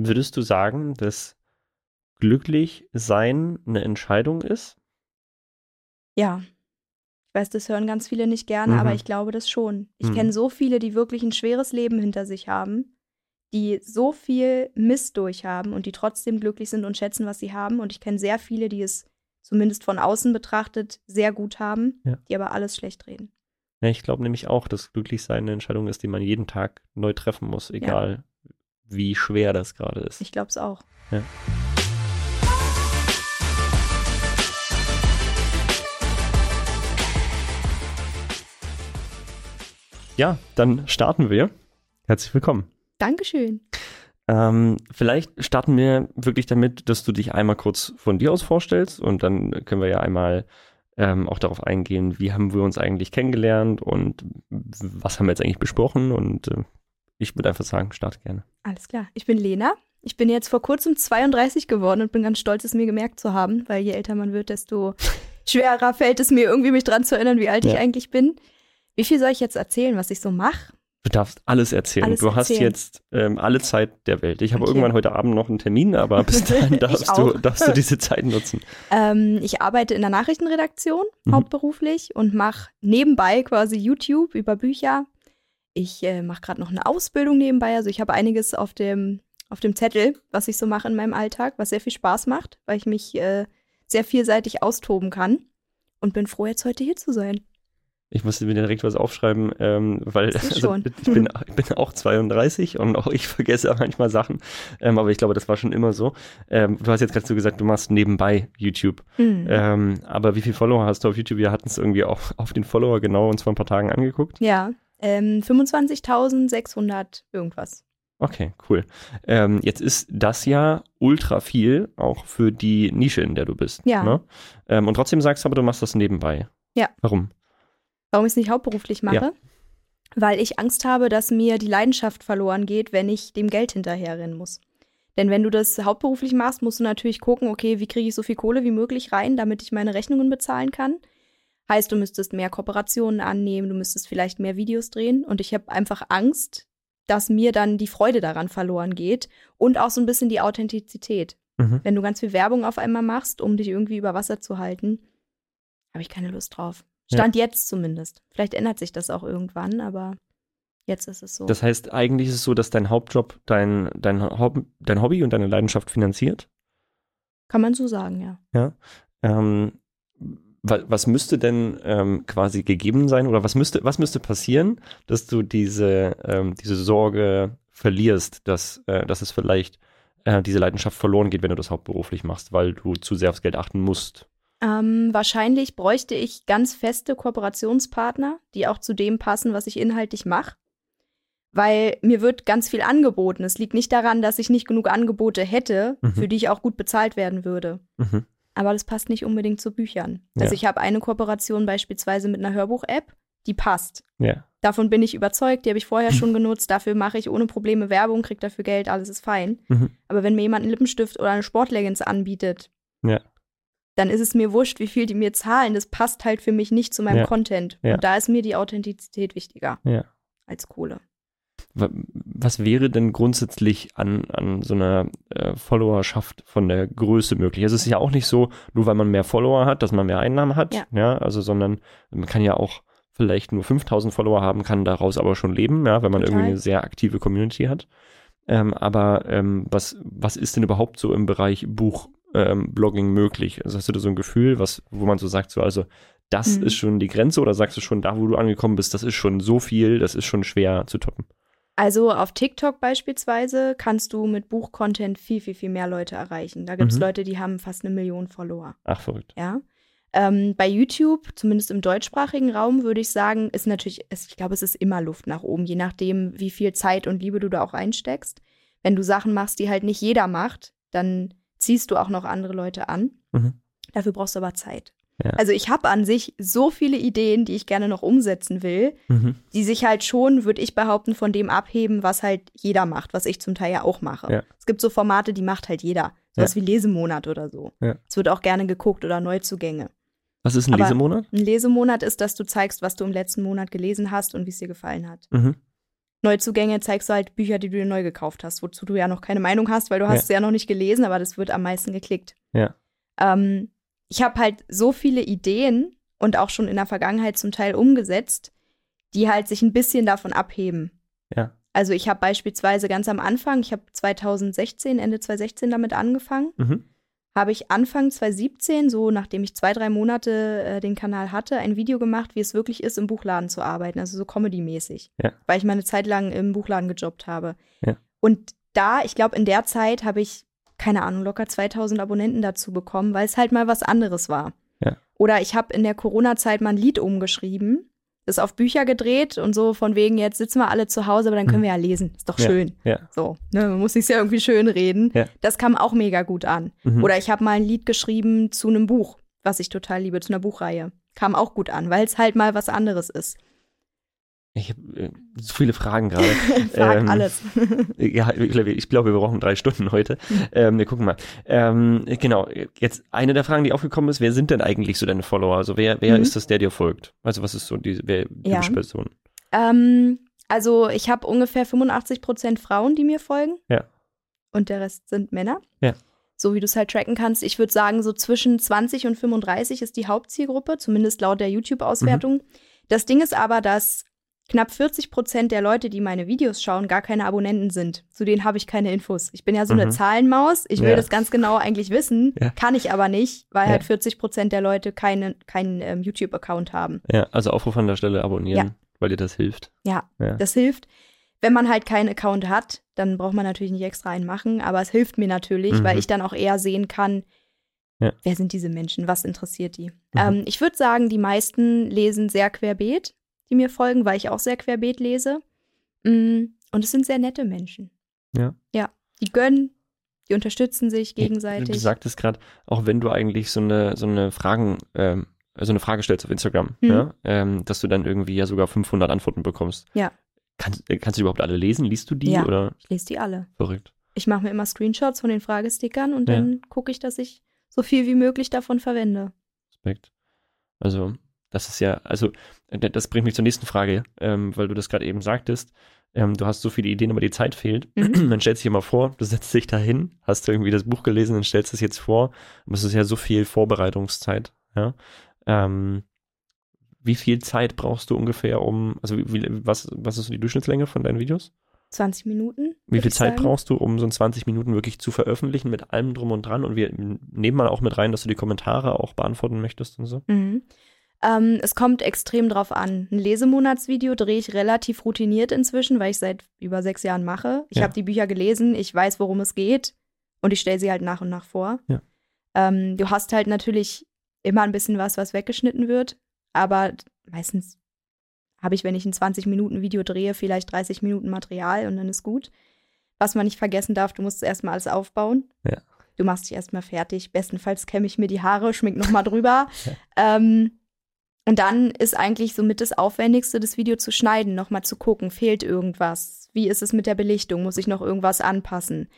Würdest du sagen, dass glücklich sein eine Entscheidung ist? Ja. Ich weiß, das hören ganz viele nicht gerne, Mhm. aber ich glaube das schon. Ich Mhm. kenne so viele, die wirklich ein schweres Leben hinter sich haben, die so viel Mist durchhaben und die trotzdem glücklich sind und schätzen, was sie haben. Und ich kenne sehr viele, die es zumindest von außen betrachtet sehr gut haben, Ja. die aber alles schlecht reden. Ja, ich glaube nämlich auch, dass glücklich sein eine Entscheidung ist, die man jeden Tag neu treffen muss, egal wie schwer das gerade ist. Ich glaube es auch. Ja. Ja, dann starten wir. Herzlich willkommen. Dankeschön. Ähm, vielleicht starten wir wirklich damit, dass du dich einmal kurz von dir aus vorstellst und dann können wir ja einmal ähm, auch darauf eingehen, wie haben wir uns eigentlich kennengelernt und was haben wir jetzt eigentlich besprochen und äh, ich würde einfach sagen, start gerne. Alles klar. Ich bin Lena. Ich bin jetzt vor kurzem 32 geworden und bin ganz stolz, es mir gemerkt zu haben, weil je älter man wird, desto schwerer fällt es mir irgendwie, mich dran zu erinnern, wie alt ich Ja. eigentlich bin. Wie viel soll ich jetzt erzählen, was ich so mache? Du darfst alles erzählen. Alles du hast erzählen. jetzt ähm, alle Zeit der Welt. Ich habe Okay. irgendwann heute Abend noch einen Termin, aber bis dahin Ich darfst, du, darfst du diese Zeit nutzen. Ähm, ich arbeite in der Nachrichtenredaktion Mhm. hauptberuflich und mache nebenbei quasi YouTube über Bücher. Ich äh, mache gerade noch eine Ausbildung nebenbei. Also ich habe einiges auf dem, auf dem Zettel, was ich so mache in meinem Alltag, was sehr viel Spaß macht, weil ich mich äh, sehr vielseitig austoben kann. Und bin froh, jetzt heute hier zu sein. Ich musste mir direkt was aufschreiben, ähm, weil also, ich, bin, ich bin auch 32 und auch ich vergesse manchmal Sachen. Ähm, aber ich glaube, das war schon immer so. Ähm, du hast jetzt gerade so gesagt, du machst nebenbei YouTube. Mhm. Ähm, aber wie viele Follower hast du auf YouTube? Wir hatten es irgendwie auch auf den Follower genau uns vor ein paar Tagen angeguckt. Ja, ähm, 25.600 irgendwas. Okay, cool. Ähm, jetzt ist das ja ultra viel, auch für die Nische, in der du bist. Ja. Ne? Ähm, und trotzdem sagst du aber, du machst das nebenbei. Ja. Warum? Warum ich es nicht hauptberuflich mache? Ja. Weil ich Angst habe, dass mir die Leidenschaft verloren geht, wenn ich dem Geld hinterherrennen muss. Denn wenn du das hauptberuflich machst, musst du natürlich gucken, okay, wie kriege ich so viel Kohle wie möglich rein, damit ich meine Rechnungen bezahlen kann. Heißt, du müsstest mehr Kooperationen annehmen, du müsstest vielleicht mehr Videos drehen. Und ich habe einfach Angst, dass mir dann die Freude daran verloren geht und auch so ein bisschen die Authentizität. Mhm. Wenn du ganz viel Werbung auf einmal machst, um dich irgendwie über Wasser zu halten, habe ich keine Lust drauf. Ja. Stand jetzt zumindest. Vielleicht ändert sich das auch irgendwann, aber jetzt ist es so. Das heißt, eigentlich ist es so, dass dein Hauptjob dein, dein, Hob dein Hobby und deine Leidenschaft finanziert. Kann man so sagen, ja. Ähm, wa was müsste denn ähm, quasi gegeben sein oder was müsste, was müsste passieren, dass du diese, ähm, diese Sorge verlierst, dass, äh, dass es vielleicht äh, diese Leidenschaft verloren geht, wenn du das hauptberuflich machst, weil du zu sehr aufs Geld achten musst? Ähm, wahrscheinlich bräuchte ich ganz feste Kooperationspartner, die auch zu dem passen, was ich inhaltlich mache. Weil mir wird ganz viel angeboten. Es liegt nicht daran, dass ich nicht genug Angebote hätte, Mhm. für die ich auch gut bezahlt werden würde. Mhm. Aber das passt nicht unbedingt zu Büchern. Ja. Also ich habe eine Kooperation beispielsweise mit einer Hörbuch-App, die passt. Ja. Davon bin ich überzeugt, die habe ich vorher schon genutzt. Dafür mache ich ohne Probleme Werbung, kriege dafür Geld, alles ist fein. Mhm. Aber wenn mir jemand einen Lippenstift oder eine Sportleggings anbietet, Ja. dann ist es mir wurscht, wie viel die mir zahlen. Das passt halt für mich nicht zu meinem. Content. Und da ist mir die Authentizität wichtiger als Kohle. Wa- Was wäre denn grundsätzlich an, an so einer äh, Followerschaft von der Größe möglich? Also es ist ja auch nicht so, nur weil man mehr Follower hat, dass man mehr Einnahmen hat, Ja. also sondern man kann ja auch vielleicht nur 5000 Follower haben, kann daraus aber schon leben, ja, wenn man Total. irgendwie eine sehr aktive Community hat. Ähm, aber ähm, was, was ist denn überhaupt so im Bereich Buchblogging ähm, Blogging möglich? Also hast du da so ein Gefühl, was, wo man so sagt, so, also das Mhm. ist schon die Grenze oder sagst du schon, da wo du angekommen bist, das ist schon so viel, das ist schon schwer zu toppen? Also auf TikTok beispielsweise kannst du mit Buchcontent viel, viel, viel mehr Leute erreichen. Da gibt es Mhm. Leute, die haben fast eine Million Follower. Ach, verrückt. Ja. Ähm, bei YouTube, zumindest im deutschsprachigen Raum, würde ich sagen, ist natürlich, ich glaube, es ist immer Luft nach oben, je nachdem, wie viel Zeit und Liebe du da auch einsteckst. Wenn du Sachen machst, die halt nicht jeder macht, dann ziehst du auch noch andere Leute an. Mhm. Dafür brauchst du aber Zeit. Ja. Also ich habe an sich so viele Ideen, die ich gerne noch umsetzen will, Mhm. die sich halt schon, würde ich behaupten, von dem abheben, was halt jeder macht, was ich zum Teil ja auch mache. Ja. Es gibt so Formate, die macht halt jeder. Sowas wie Lesemonat oder so. Ja. Es wird auch gerne geguckt oder Neuzugänge. Was ist ein Aber- Lesemonat? Ein Lesemonat ist, dass du zeigst, was du im letzten Monat gelesen hast und wie es dir gefallen hat. Mhm. Neuzugänge zeigst du halt Bücher, die du dir neu gekauft hast, wozu du ja noch keine Meinung hast, weil du hast es ja noch nicht gelesen, aber das wird am meisten geklickt. Ja. Ähm, ich habe halt so viele Ideen und auch schon in der Vergangenheit zum Teil umgesetzt, die halt sich ein bisschen davon abheben. Ja. Also ich habe beispielsweise ganz am Anfang, ich habe 2016, Ende 2016 damit angefangen, Mhm. habe ich Anfang 2017, so nachdem ich zwei, drei Monate äh, den Kanal hatte, ein Video gemacht, wie es wirklich ist, im Buchladen zu arbeiten, also so Comedy-mäßig, Ja. weil ich meine Zeit lang im Buchladen gejobbt habe. Ja. Und da, ich glaube, in der Zeit habe ich, keine Ahnung, locker 2000 Abonnenten dazu bekommen, weil es halt mal was anderes war. Ja. Oder ich habe in der Corona-Zeit mal ein Lied umgeschrieben, das auf Bücher gedreht und so von wegen, jetzt sitzen wir alle zu Hause, aber dann können Mhm. wir ja lesen. Ist doch Ja. schön. Ja. So, ne, man muss sich ja irgendwie schön reden. Ja. Das kam auch mega gut an. Mhm. Oder ich habe mal ein Lied geschrieben zu einem Buch, was ich total liebe, zu einer Buchreihe. Kam auch gut an, weil es halt mal was anderes ist. Ich habe äh, so viele Fragen gerade. Frag Ähm, alles. Ja, ich glaube, ich glaube, wir brauchen drei Stunden heute. Ähm, wir gucken mal. Ähm, genau, jetzt eine der Fragen, die aufgekommen ist, wer sind denn eigentlich so deine Follower? Also wer, wer Mhm. ist das, der dir folgt? Also was ist so die wer, Ja. typische Person? ähm, also ich habe ungefähr 85 Prozent Frauen, die mir folgen. Ja. Und der Rest sind Männer. Ja. So wie du es halt tracken kannst. Ich würde sagen, so zwischen 20 und 35 ist die Hauptzielgruppe, zumindest laut der YouTube-Auswertung. Mhm. Das Ding ist aber, dass knapp 40 Prozent der Leute, die meine Videos schauen, gar keine Abonnenten sind. Zu denen habe ich keine Infos. Ich bin ja so eine Mhm. Zahlenmaus. Ich will Ja. das ganz genau eigentlich wissen, Ja. kann ich aber nicht, weil Ja. halt 40 Prozent der Leute keine, keinen ähm, YouTube-Account haben. Ja, also Aufruf an der Stelle abonnieren, weil dir das hilft. Ja, Ja. das hilft. Wenn man halt keinen Account hat, dann braucht man natürlich nicht extra einen machen, aber es hilft mir natürlich, Mhm. weil ich dann auch eher sehen kann, Ja. wer sind diese Menschen, was interessiert die. Mhm. Ähm, ich würde sagen, die meisten lesen sehr querbeet, die mir folgen, weil ich auch sehr querbeet lese. Mm, Und es sind sehr nette Menschen. Ja. Ja, die gönnen, die unterstützen sich Du gegenseitig. sagtest gerade, auch wenn du eigentlich so eine, so eine Fragen, ähm, so eine Frage stellst auf Instagram, Mhm. ja, ähm, dass du dann irgendwie ja sogar 500 Antworten bekommst. Ja. Kannst, äh, kannst du überhaupt alle lesen? Liest du die Ja. oder Ich lese die alle. verrückt? Ich mache mir immer Screenshots von den Fragestickern und Ja. dann gucke ich, dass ich so viel wie möglich davon verwende. Respekt. Also, das ist ja, also, das bringt mich zur nächsten Frage, ähm, weil du das gerade eben sagtest. Ähm, du hast so viele Ideen, aber die Zeit fehlt. Mhm. Dann stellst du dir mal vor, du setzt dich da hin, hast irgendwie das Buch gelesen und stellst es jetzt vor. Aber es ist ja so viel Vorbereitungszeit. Ja? Ähm, wie viel Zeit brauchst du ungefähr, um, also wie, was, was ist so die Durchschnittslänge von deinen Videos? 20 Minuten. Wie viel Zeit sagen. brauchst du, um so ein 20 Minuten wirklich zu veröffentlichen mit allem drum und dran? Und wir nehmen mal auch mit rein, dass du die Kommentare auch beantworten möchtest und so. Mhm. Ähm, es kommt extrem drauf an. Ein Lesemonatsvideo drehe ich relativ routiniert inzwischen, weil ich seit über sechs Jahren mache. Ich Ja. habe die Bücher gelesen, ich weiß, worum es geht und ich stelle sie halt nach und nach vor. Ja. Ähm, du hast halt natürlich immer ein bisschen was, was weggeschnitten wird, aber meistens habe ich, wenn ich ein 20-Minuten-Video drehe, vielleicht 30 Minuten Material und dann ist gut. Was man nicht vergessen darf, du musst erstmal alles aufbauen. Ja. Du machst dich erstmal fertig. Bestenfalls kämme ich mir die Haare, schmink nochmal drüber. Ähm, und dann ist eigentlich somit das Aufwendigste, das Video zu schneiden, nochmal zu gucken, fehlt irgendwas? Wie ist es mit der Belichtung? Muss ich noch irgendwas anpassen?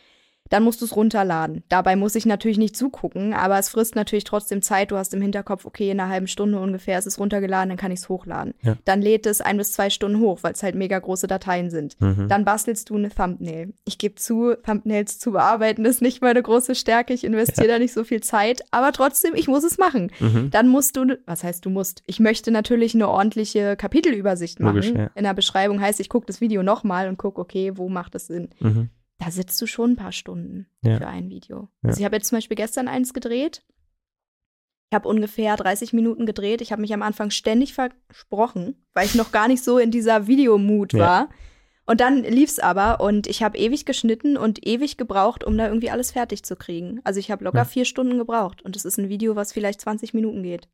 Dann musst du es runterladen. Dabei muss ich natürlich nicht zugucken, aber es frisst natürlich trotzdem Zeit. Du hast im Hinterkopf, okay, in einer halben Stunde ungefähr ist es runtergeladen, dann kann ich es hochladen. Ja. Dann lädt es ein bis zwei Stunden hoch, weil es halt mega große Dateien sind. Mhm. Dann bastelst du eine Thumbnail. Ich gebe zu, Thumbnails zu bearbeiten ist nicht meine große Stärke. Ich investiere da nicht so viel Zeit, aber trotzdem, ich muss es machen. Mhm. Dann musst du, was heißt du musst? Ich möchte natürlich eine ordentliche Kapitelübersicht machen. Logisch, ja. In der Beschreibung heißt, ich gucke das Video nochmal und gucke, okay, wo macht es Sinn? Mhm. Da sitzt du schon ein paar Stunden Ja. für ein Video. Ja. Also ich habe jetzt zum Beispiel gestern eins gedreht. Ich habe ungefähr 30 Minuten gedreht. Ich habe mich am Anfang ständig versprochen, weil ich noch gar nicht so in dieser Videomut Ja. war. Und dann lief's aber und ich habe ewig geschnitten und ewig gebraucht, um da irgendwie alles fertig zu kriegen. Also ich habe locker Ja. vier Stunden gebraucht und es ist ein Video, was vielleicht 20 Minuten geht.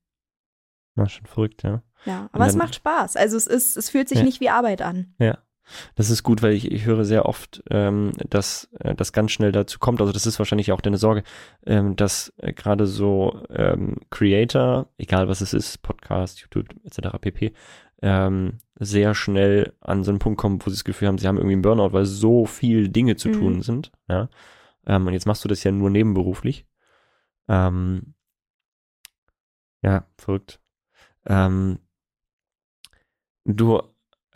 Na, schon verrückt, ja. Ja, aber es macht Spaß. Also es ist, es fühlt sich Ja. nicht wie Arbeit an. Ja. Das ist gut, weil ich, ich höre sehr oft, ähm, dass äh, das ganz schnell dazu kommt. Also das ist wahrscheinlich auch deine Sorge, ähm, dass äh, gerade so ähm, Creator, egal was es ist, Podcast, YouTube etc. pp, ähm, sehr schnell an so einen Punkt kommen, wo sie das Gefühl haben, sie haben irgendwie einen Burnout, weil so viel Dinge zu Mhm. tun sind. Ja. Ähm, und jetzt machst du das ja nur nebenberuflich. Ähm, ja, verrückt. Ähm, du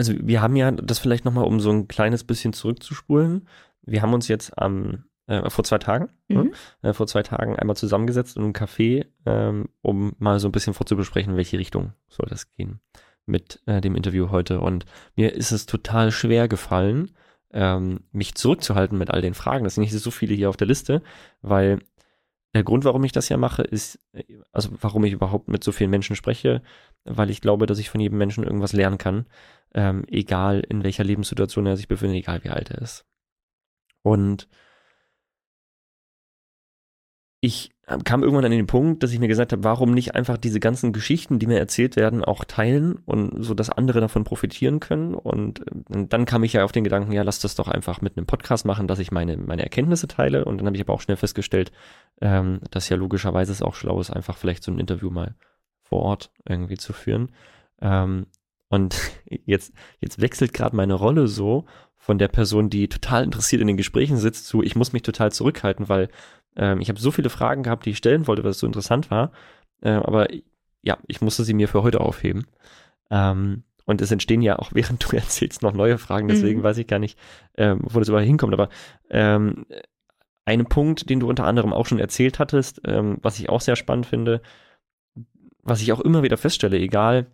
also wir haben ja das vielleicht nochmal, um so ein kleines bisschen zurückzuspulen. Wir haben uns jetzt am äh, vor zwei Tagen, ne? Mhm. äh, vor zwei Tagen einmal zusammengesetzt in einem Café, ähm, um mal so ein bisschen vorzubesprechen, in welche Richtung soll das gehen mit äh, dem Interview heute. Und mir ist es total schwer gefallen, ähm, mich zurückzuhalten mit all den Fragen. Das sind nicht so viele hier auf der Liste, weil der Grund, warum ich das ja mache, ist, äh, also warum ich überhaupt mit so vielen Menschen spreche, weil ich glaube, dass ich von jedem Menschen irgendwas lernen kann, ähm, egal in welcher Lebenssituation er sich befindet, egal wie alt er ist. Und ich kam irgendwann an den Punkt, dass ich mir gesagt habe, warum nicht einfach diese ganzen Geschichten, die mir erzählt werden, auch teilen und so, dass andere davon profitieren können. Und, dann kam ich ja auf den Gedanken, ja, lass das doch einfach mit einem Podcast machen, dass ich meine, meine Erkenntnisse teile. Und dann habe ich aber auch schnell festgestellt, ähm, dass ja logischerweise es auch schlau ist, einfach vielleicht so ein Interview mal vor Ort irgendwie zu führen. Ähm, und jetzt, jetzt wechselt gerade meine Rolle so von der Person, die total interessiert in den Gesprächen sitzt, zu ich muss mich total zurückhalten, weil ähm, ich habe so viele Fragen gehabt, die ich stellen wollte, weil es so interessant war. Äh, aber ja, ich musste sie mir für heute aufheben. Ähm, und es entstehen ja auch, während du erzählst, noch neue Fragen. Deswegen Mhm. weiß ich gar nicht, ähm, wo das überall hinkommt. Aber ähm, ein Punkt, den du unter anderem auch schon erzählt hattest, ähm, was ich auch sehr spannend finde, was ich auch immer wieder feststelle, egal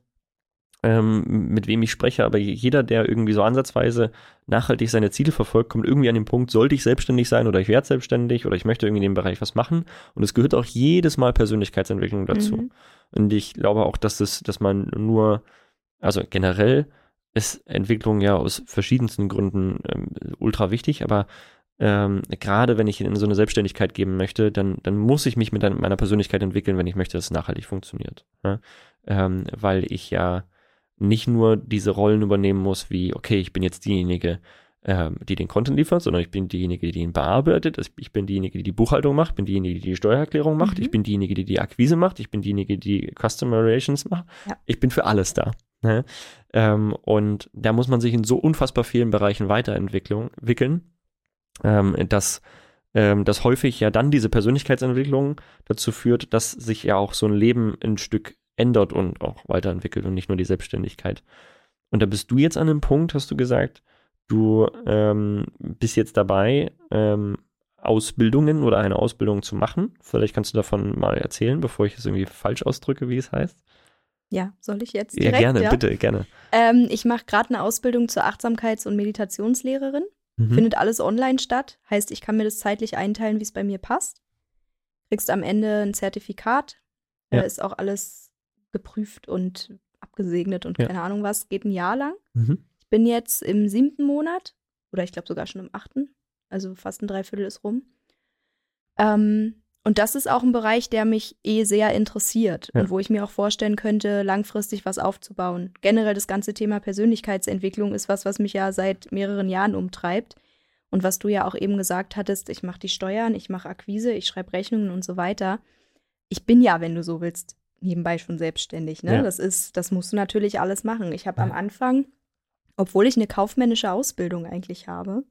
ähm, mit wem ich spreche, aber jeder, der irgendwie so ansatzweise nachhaltig seine Ziele verfolgt, kommt irgendwie an den Punkt, sollte ich selbstständig sein oder ich werde selbstständig oder ich möchte irgendwie in dem Bereich was machen. Und es gehört auch jedes Mal Persönlichkeitsentwicklung dazu. Mhm. Und ich glaube auch, dass es, dass man nur, also generell ist Entwicklung ja aus verschiedensten Gründen ähm, ultra wichtig, aber ähm, gerade wenn ich in so eine Selbstständigkeit geben möchte, dann, dann muss ich mich mit ein- meiner Persönlichkeit entwickeln, wenn ich möchte, dass es nachhaltig funktioniert. Ja? Ähm, weil ich ja nicht nur diese Rollen übernehmen muss, wie, okay, ich bin jetzt diejenige, ähm, die den Content liefert, sondern ich bin diejenige, die ihn bearbeitet, ich bin diejenige, die die Buchhaltung macht, bin diejenige, die die Steuererklärung macht, Mhm. ich bin diejenige, die die Akquise macht, ich bin diejenige, die Customer Relations macht. Ja. Ich bin für alles da. Ne? Ähm, und da muss man sich in so unfassbar vielen Bereichen weiterentwickeln, wickeln, ähm, dass ähm, dass häufig ja dann diese Persönlichkeitsentwicklung dazu führt, dass sich ja auch so ein Leben ein Stück ändert und auch weiterentwickelt und nicht nur die Selbstständigkeit. Und da bist du jetzt an einem Punkt, hast du gesagt, du ähm, bist jetzt dabei, ähm, Ausbildungen oder eine Ausbildung zu machen. Vielleicht kannst du davon mal erzählen, bevor ich es irgendwie falsch ausdrücke, wie es heißt. Ja, soll ich jetzt Ja, direkt? gerne, ja? bitte, gerne. Ähm, ich mache gerade eine Ausbildung zur Achtsamkeits- und Meditationslehrerin. Mhm. Findet alles online statt. Heißt, ich kann mir das zeitlich einteilen, wie es bei mir passt. Kriegst am Ende ein Zertifikat. Ja. Äh, ist auch alles geprüft und abgesegnet und Ja. keine Ahnung was. Geht ein Jahr lang. Mhm. Ich bin jetzt im siebten Monat. Oder ich glaube sogar schon im achten. Also fast ein Dreiviertel ist rum. Ähm, und das ist auch ein Bereich, der mich eh sehr interessiert Ja. und wo ich mir auch vorstellen könnte, langfristig was aufzubauen. Generell das ganze Thema Persönlichkeitsentwicklung ist was, was mich ja seit mehreren Jahren umtreibt. Und was du ja auch eben gesagt hattest, ich mache die Steuern, ich mache Akquise, ich schreibe Rechnungen und so weiter. Ich bin ja, wenn du so willst, nebenbei schon selbstständig. Ne? Ja. Das ist, das musst du natürlich alles machen. Ich habe am Ja. Anfang, obwohl ich eine kaufmännische Ausbildung eigentlich habe,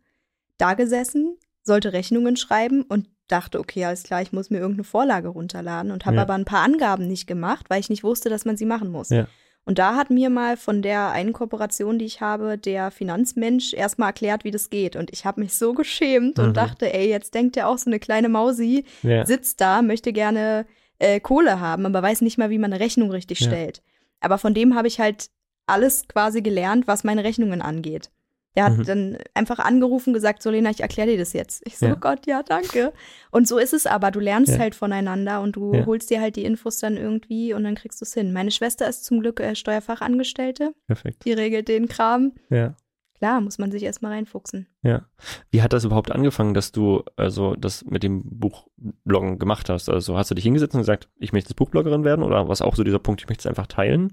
da gesessen, sollte Rechnungen schreiben und dachte, okay, alles klar, ich muss mir irgendeine Vorlage runterladen und habe Ja. aber ein paar Angaben nicht gemacht, weil ich nicht wusste, dass man sie machen muss. Ja. Und da hat mir mal von der einen Kooperation, die ich habe, der Finanzmensch erstmal erklärt, wie das geht. Und ich habe mich so geschämt Mhm. und dachte, ey, jetzt denkt der auch so eine kleine Mausi, Ja. sitzt da, möchte gerne äh, Kohle haben, aber weiß nicht mal, wie man eine Rechnung richtig Ja. stellt. Aber von dem habe ich halt alles quasi gelernt, was meine Rechnungen angeht. Der hat Mhm. dann einfach angerufen, gesagt, so Lena, ich erkläre dir das jetzt. Ich so, Ja. oh Gott, ja, danke. Und so ist es aber. Du lernst Ja. halt voneinander und du Ja. holst dir halt die Infos dann irgendwie und dann kriegst du es hin. Meine Schwester ist zum Glück äh, Steuerfachangestellte. Perfekt. Die regelt den Kram. Ja. Klar, muss man sich erstmal reinfuchsen. Ja. Wie hat das überhaupt angefangen, dass du also das mit dem Buchbloggen gemacht hast? Also hast du dich hingesetzt und gesagt, ich möchte jetzt Buchbloggerin werden oder was auch so dieser Punkt, ich möchte es einfach teilen?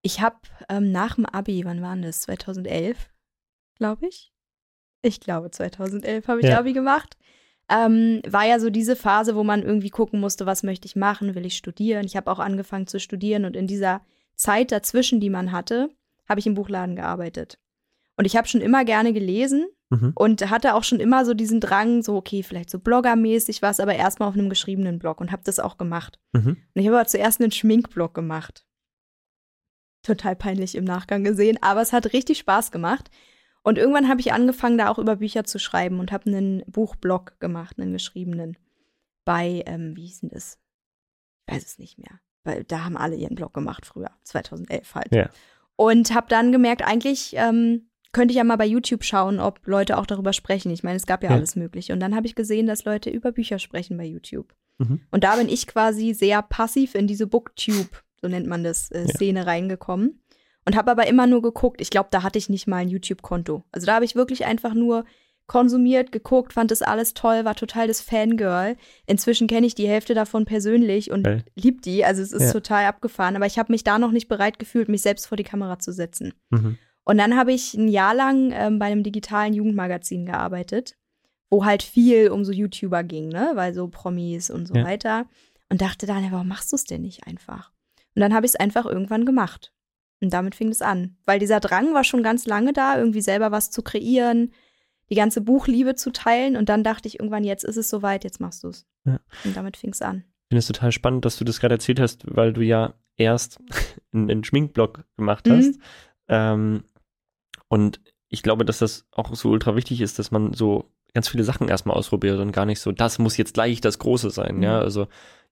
Ich habe ähm, nach dem Abi, wann war das? 2011, glaube ich. Ich glaube, 2011 habe ich Ja. Abi gemacht. Ähm, war ja so diese Phase, wo man irgendwie gucken musste, was möchte ich machen, will ich studieren. Ich habe auch angefangen zu studieren und in dieser Zeit dazwischen, die man hatte, habe ich im Buchladen gearbeitet. Und ich habe schon immer gerne gelesen Mhm. und hatte auch schon immer so diesen Drang, so, okay, vielleicht so bloggermäßig was, aber erstmal auf einem geschriebenen Blog und habe das auch gemacht. Mhm. Und ich habe aber zuerst einen Schminkblog gemacht. total peinlich im Nachgang gesehen, aber es hat richtig Spaß gemacht. Und irgendwann habe ich angefangen, da auch über Bücher zu schreiben und habe einen Buchblog gemacht, einen geschriebenen. Bei, ähm, wie hieß denn das? Ich weiß es nicht mehr. Weil da haben alle ihren Blog gemacht früher, 2011 halt. Ja. Und habe dann gemerkt, eigentlich ähm, könnte ich ja mal bei YouTube schauen, ob Leute auch darüber sprechen. Ich meine, es gab ja, Ja. alles Mögliche. Und dann habe ich gesehen, dass Leute über Bücher sprechen bei YouTube. Mhm. Und da bin ich quasi sehr passiv in diese Booktube, so nennt man das, äh, Ja. Szene reingekommen. Und habe aber immer nur geguckt. Ich glaube, da hatte ich nicht mal ein YouTube-Konto. Also da habe ich wirklich einfach nur konsumiert, geguckt, fand das alles toll, war total das Fangirl. Inzwischen kenne ich die Hälfte davon persönlich und Geil. lieb die. Also es ist Ja. total abgefahren. Aber ich habe mich da noch nicht bereit gefühlt, mich selbst vor die Kamera zu setzen. Mhm. Und dann habe ich ein Jahr lang ähm, bei einem digitalen Jugendmagazin gearbeitet, wo halt viel um so YouTuber ging, ne? Weil so Promis und so Ja. weiter. Und dachte dann, warum machst du es denn nicht einfach? Und dann habe ich es einfach irgendwann gemacht. Und damit fing es an. Weil dieser Drang war schon ganz lange da, irgendwie selber was zu kreieren, die ganze Buchliebe zu teilen. Und dann dachte ich irgendwann, jetzt ist es soweit, jetzt machst du es. Ja. Und damit fing es an. Ich finde es total spannend, dass du das gerade erzählt hast, weil du ja erst einen, einen Schminkblog gemacht Mhm. hast. Ähm, und ich glaube, dass das auch so ultra wichtig ist, dass man so ganz viele Sachen erstmal ausprobiert und gar nicht so, das muss jetzt gleich das Große sein. Mhm. Ja, also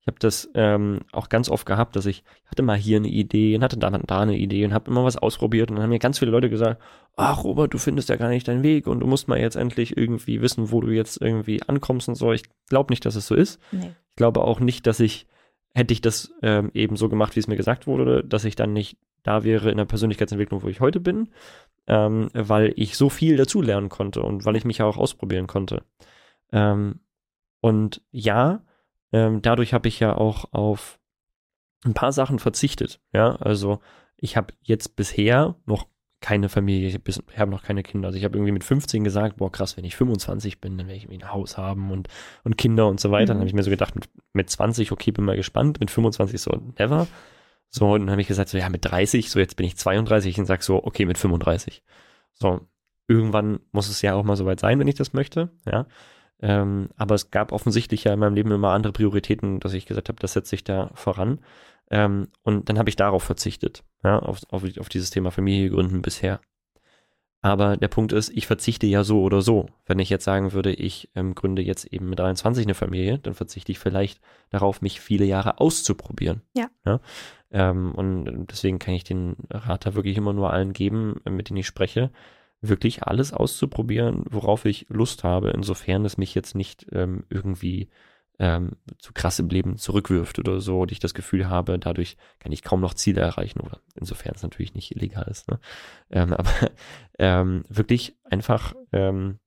ich habe das ähm, auch ganz oft gehabt, dass ich hatte mal hier eine Idee und hatte da, da eine Idee und habe immer was ausprobiert und dann haben mir ganz viele Leute gesagt, ach Robert, du findest ja gar nicht deinen Weg und du musst mal jetzt endlich irgendwie wissen, wo du jetzt irgendwie ankommst und so. Ich glaube nicht, dass es so ist. Nee. Ich glaube auch nicht, dass ich, hätte ich das ähm, eben so gemacht, wie es mir gesagt wurde, dass ich dann nicht da wäre in der Persönlichkeitsentwicklung, wo ich heute bin, ähm, weil ich so viel dazulernen konnte und weil ich mich ja auch ausprobieren konnte. Ähm, und ja, ähm, dadurch habe ich ja auch auf ein paar Sachen verzichtet. Ja, also ich habe jetzt bisher noch keine Familie, ich habe hab noch keine Kinder. Also ich habe irgendwie mit 15 gesagt, boah krass, wenn ich 25 bin, dann werde ich irgendwie ein Haus haben und, und Kinder und so weiter. Dann Mhm. habe ich mir so gedacht, mit, mit 20, okay, bin mal gespannt, mit 25 so, never. So, und dann habe ich gesagt, so ja, mit 30, so jetzt bin ich 32 und sag so, okay, mit 35. So, irgendwann muss es ja auch mal soweit sein, wenn ich das möchte, ja. Ähm, aber es gab offensichtlich ja in meinem Leben immer andere Prioritäten, dass ich gesagt habe, das setze ich da voran. Ähm, und dann habe ich darauf verzichtet, ja, auf, auf, auf dieses Thema Familie gründen bisher. Aber der Punkt ist, ich verzichte ja so oder so. Wenn ich jetzt sagen würde, ich ähm, gründe jetzt eben mit 23 eine Familie, dann verzichte ich vielleicht darauf, mich viele Jahre auszuprobieren. Ja. ja? Ähm, und deswegen kann ich den Rat da wirklich immer nur allen geben, mit denen ich spreche, wirklich alles auszuprobieren, worauf ich Lust habe, insofern es mich jetzt nicht ähm, irgendwie ähm, zu krass im Leben zurückwirft oder so, und ich das Gefühl habe, dadurch kann ich kaum noch Ziele erreichen oder insofern es natürlich nicht illegal ist. Ne? Ähm, aber ähm, wirklich einfach, ähm,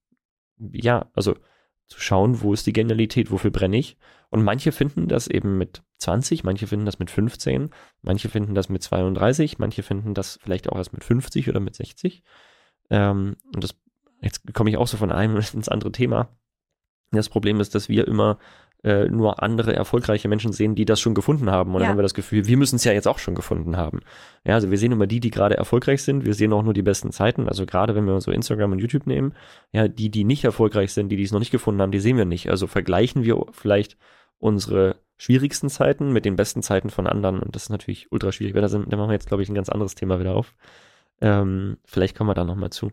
ja, also zu schauen, wo ist die Genialität, wofür brenne ich. Und manche finden das eben mit 20, manche finden das mit 15, manche finden das mit 32, manche finden das vielleicht auch erst mit 50 oder mit 60. Ähm, und das, jetzt komme ich auch so von einem ins andere Thema. Das Problem ist, dass wir immer äh, nur andere erfolgreiche Menschen sehen, die das schon gefunden haben. Und Ja. dann haben wir das Gefühl, wir müssen es ja jetzt auch schon gefunden haben. Ja, also wir sehen immer die, die gerade erfolgreich sind. Wir sehen auch nur die besten Zeiten. Also gerade wenn wir so Instagram und YouTube nehmen, ja, die, die nicht erfolgreich sind, die, die es noch nicht gefunden haben, die sehen wir nicht. Also vergleichen wir vielleicht unsere schwierigsten Zeiten mit den besten Zeiten von anderen. Und das ist natürlich ultra schwierig. Da, sind, da machen wir jetzt, glaube ich, ein ganz anderes Thema wieder auf. Ähm, vielleicht kommen wir da nochmal zu.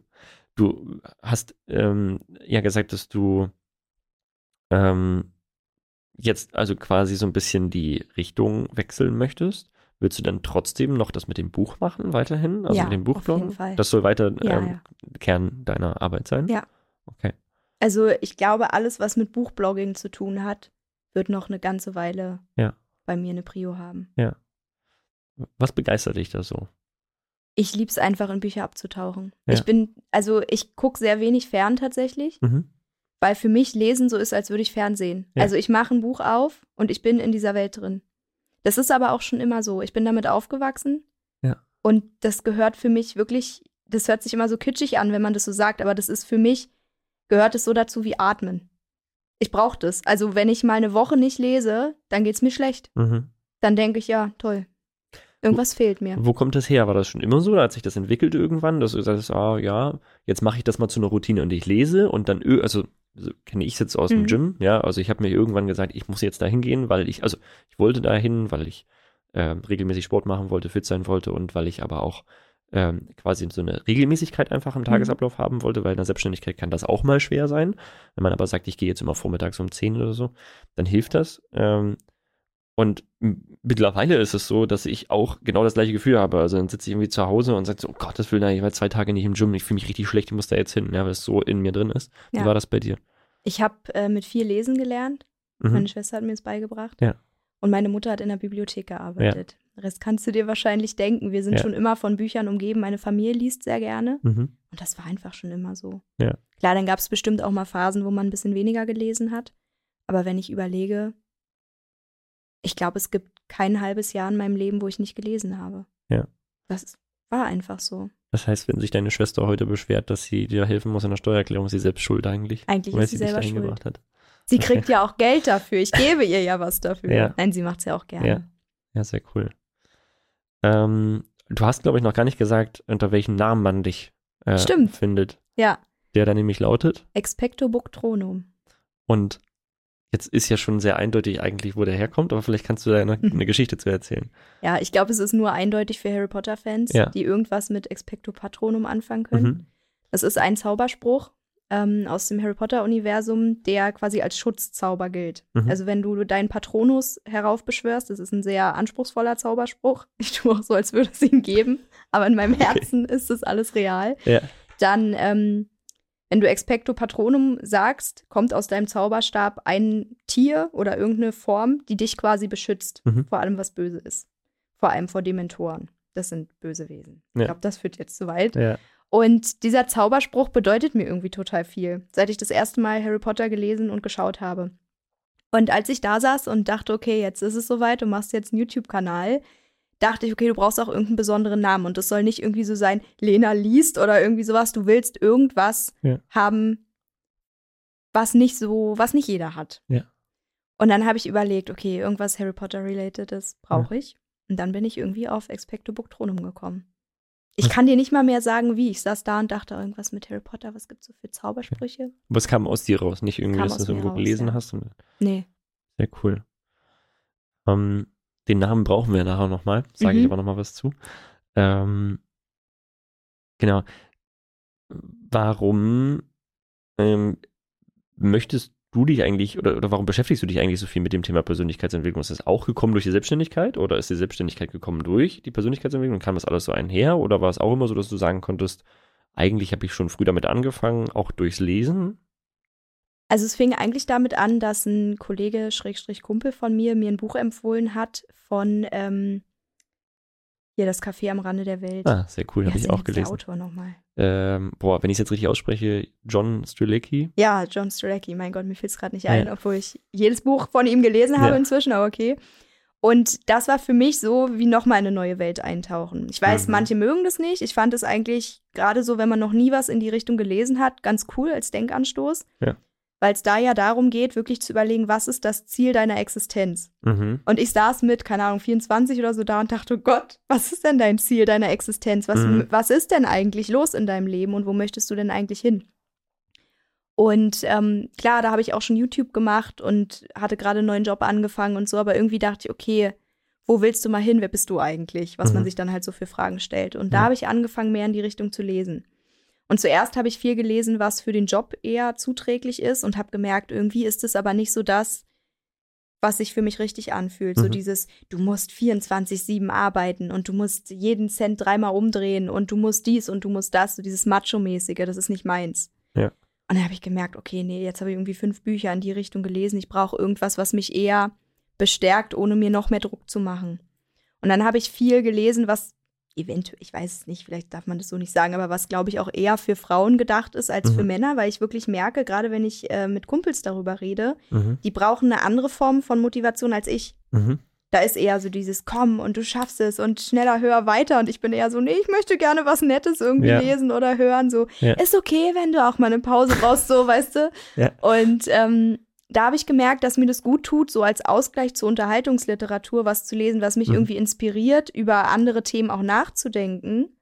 Du hast ähm, ja gesagt, dass du ähm, jetzt also quasi so ein bisschen die Richtung wechseln möchtest. Willst du dann trotzdem noch das mit dem Buch machen, weiterhin? Also Ja, mit dem auf Buchblog? jeden Fall. Das soll weiter Ja, ähm, ja. Kern deiner Arbeit sein? Ja. Okay. Also ich glaube, alles, was mit Buchblogging zu tun hat, wird noch eine ganze Weile Ja. bei mir eine Prio haben. Was begeistert dich da so? Ich liebe es einfach, in Bücher abzutauchen. Ja. Ich bin, also ich gucke sehr wenig fern tatsächlich, Mhm. Weil für mich Lesen so ist, als würde ich Fernsehen. Ja. Also ich mache ein Buch auf und ich bin in dieser Welt drin. Das ist aber auch schon immer so. Ich bin damit aufgewachsen. Ja. Und das gehört für mich wirklich, das hört sich immer so kitschig an, wenn man das so sagt, aber das ist für mich, gehört es so dazu wie Atmen. Ich brauche das. Also wenn ich mal eine Woche nicht lese, dann geht's mir schlecht. Mhm. Dann denke ich, ja, toll. Irgendwas fehlt mir. Wo kommt das her? War das schon immer so? Oder hat sich das entwickelt irgendwann, dass du gesagt hast, ah ja, jetzt mache ich das mal zu einer Routine und ich lese und dann, also so kenne ich es jetzt aus dem Mhm. Gym, ja, also ich habe mir irgendwann gesagt, ich muss jetzt da hingehen, weil ich, also ich wollte da hin, weil ich äh, regelmäßig Sport machen wollte, fit sein wollte und weil ich aber auch ähm, quasi so eine Regelmäßigkeit einfach im Mhm. Tagesablauf haben wollte, weil in der Selbstständigkeit kann das auch mal schwer sein. Wenn man aber sagt, ich gehe jetzt immer vormittags um 10 oder so, dann hilft das. Ähm, und mittlerweile ist es so, dass ich auch genau das gleiche Gefühl habe. Also dann sitze ich irgendwie zu Hause und sage so, oh Gott, das will ich war zwei Tage nicht im Gym, ich fühle mich richtig schlecht, ich muss da jetzt hin, ja, weil es so in mir drin ist. Wie Ja. war das bei dir? Ich habe äh, mit viel Lesen gelernt. Mhm. Meine Schwester hat mir das beigebracht. Ja. Und meine Mutter hat in der Bibliothek gearbeitet. Den Rest kannst du dir wahrscheinlich denken. Wir sind Ja. schon immer von Büchern umgeben. Meine Familie liest sehr gerne. Mhm. Und das war einfach schon immer so. Ja. Klar, dann gab es bestimmt auch mal Phasen, wo man ein bisschen weniger gelesen hat. Aber wenn ich überlege, ich glaube, es gibt kein halbes Jahr in meinem Leben, wo ich nicht gelesen habe. Ja. Das war einfach so. Das heißt, wenn sich deine Schwester heute beschwert, dass sie dir helfen muss in der Steuererklärung, ist sie selbst schuld eigentlich. Eigentlich weil ist sie dich selber schuld. hat. Sie kriegt ja auch Geld dafür. Ich gebe ihr ja was dafür. Ja. Nein, sie macht es ja auch gerne. Ja. Ja, sehr cool. Ähm, du hast, glaube ich, noch gar nicht gesagt, unter welchem Namen man dich äh, Stimmt. findet. ja. Der da nämlich lautet. Expecto Buctronum. Und jetzt ist ja schon sehr eindeutig eigentlich, wo der herkommt, aber vielleicht kannst du da eine, Mhm. eine Geschichte zu erzählen. Ja, ich glaube, es ist nur eindeutig für Harry Potter-Fans, Ja. die irgendwas mit Expecto Patronum anfangen können. Mhm. Das ist ein Zauberspruch ähm, aus dem Harry Potter-Universum, der quasi als Schutzzauber gilt. Mhm. Also wenn du deinen Patronus heraufbeschwörst, das ist ein sehr anspruchsvoller Zauberspruch. Ich tue auch so, als würde es ihn geben, aber in meinem Okay. Herzen ist das alles real. Ja. Dann, ähm, wenn du Expecto Patronum sagst, kommt aus deinem Zauberstab ein Tier oder irgendeine Form, die dich quasi beschützt Mhm. vor allem, was böse ist. Vor allem vor Dementoren. Das sind böse Wesen. Ja. Ich glaube, das führt jetzt zu weit. Ja. Und dieser Zauberspruch bedeutet mir irgendwie total viel, seit ich das erste Mal Harry Potter gelesen und geschaut habe. Und als ich da saß und dachte, okay, jetzt ist es soweit, du machst jetzt einen YouTube-Kanal, dachte ich, okay, du brauchst auch irgendeinen besonderen Namen. Und das soll nicht irgendwie so sein, Lena liest oder irgendwie sowas. Du willst irgendwas Ja. haben, was nicht so, was nicht jeder hat. Ja. Und dann habe ich überlegt, okay, irgendwas Harry Potter-relatedes brauche ich. Und dann bin ich irgendwie auf Expecto Buctronum gekommen. Ich kann dir nicht mal mehr sagen, wie. Ich saß da und dachte irgendwas mit Harry Potter, was gibt's so für Zaubersprüche? Aber es kam aus dir raus, nicht irgendwie, Kam dass du es irgendwo raus, gelesen ja. hast. Und, Nee. sehr cool. Ähm, den Namen brauchen wir nachher nochmal, sage ich Mhm. aber nochmal was zu. Ähm, genau. Warum ähm, möchtest du dich eigentlich oder, oder warum beschäftigst du dich eigentlich so viel mit dem Thema Persönlichkeitsentwicklung? Ist das auch gekommen durch die Selbstständigkeit oder ist die Selbstständigkeit gekommen durch die Persönlichkeitsentwicklung? Kam das alles so einher oder war es auch immer so, dass du sagen konntest, eigentlich habe ich schon früh damit angefangen, auch durchs Lesen? Also es fing eigentlich damit an, dass ein Kollege, Schrägstrich Kumpel von mir, mir ein Buch empfohlen hat von ähm, hier das Café am Rande der Welt. Ah, sehr cool, habe ich auch jetzt Der gelesen. Autor nochmal. Ähm, boah, wenn ich es jetzt richtig ausspreche, John Strilecki. Ja, John Strelacki, mein Gott, mir fällt es gerade nicht Ja. ein, obwohl ich jedes Buch von ihm gelesen habe Ja. inzwischen, aber okay. Und das war für mich so wie nochmal eine neue Welt eintauchen. Ich weiß, Mhm. manche mögen das nicht. Ich fand es eigentlich gerade so, wenn man noch nie was in die Richtung gelesen hat, ganz cool als Denkanstoß. Ja. Weil es da ja darum geht, wirklich zu überlegen, was ist das Ziel deiner Existenz? Mhm. Und ich saß mit, keine Ahnung, 24 oder so da und dachte, oh Gott, was ist denn dein Ziel deiner Existenz? Was, Mhm. was ist denn eigentlich los in deinem Leben und wo möchtest du denn eigentlich hin? Und ähm, klar, da habe ich auch schon YouTube gemacht und hatte gerade einen neuen Job angefangen und so, aber irgendwie dachte ich, okay, wo willst du mal hin? Wer bist du eigentlich? Was man Mhm. sich dann halt so für Fragen stellt. Und da habe ich angefangen, mehr in die Richtung zu lesen. Und zuerst habe ich viel gelesen, was für den Job eher zuträglich ist und habe gemerkt, irgendwie ist es aber nicht so das, was sich für mich richtig anfühlt. So Mhm. dieses, du musst 24-7 arbeiten und du musst jeden Cent dreimal umdrehen und du musst dies und du musst das, so dieses Macho-mäßige, das ist nicht meins. Ja. Und dann habe ich gemerkt, okay, nee, jetzt habe ich irgendwie fünf Bücher in die Richtung gelesen. Ich brauche irgendwas, was mich eher bestärkt, ohne mir noch mehr Druck zu machen. Und dann habe ich viel gelesen, was eventuell, ich weiß es nicht, vielleicht darf man das so nicht sagen, aber was, glaube ich, auch eher für Frauen gedacht ist als für Mhm. Männer, weil ich wirklich merke, gerade wenn ich äh, mit Kumpels darüber rede, Mhm. die brauchen eine andere Form von Motivation als ich. Mhm. Da ist eher so dieses Komm und du schaffst es und schneller, höher, weiter. Und ich bin eher so, nee, ich möchte gerne was Nettes irgendwie Ja. lesen oder hören. So, Ja. ist okay, wenn du auch mal eine Pause brauchst, so, weißt du? Ja. Und ähm, da habe ich gemerkt, dass mir das gut tut, so als Ausgleich zur Unterhaltungsliteratur was zu lesen, was mich Mhm. irgendwie inspiriert, über andere Themen auch nachzudenken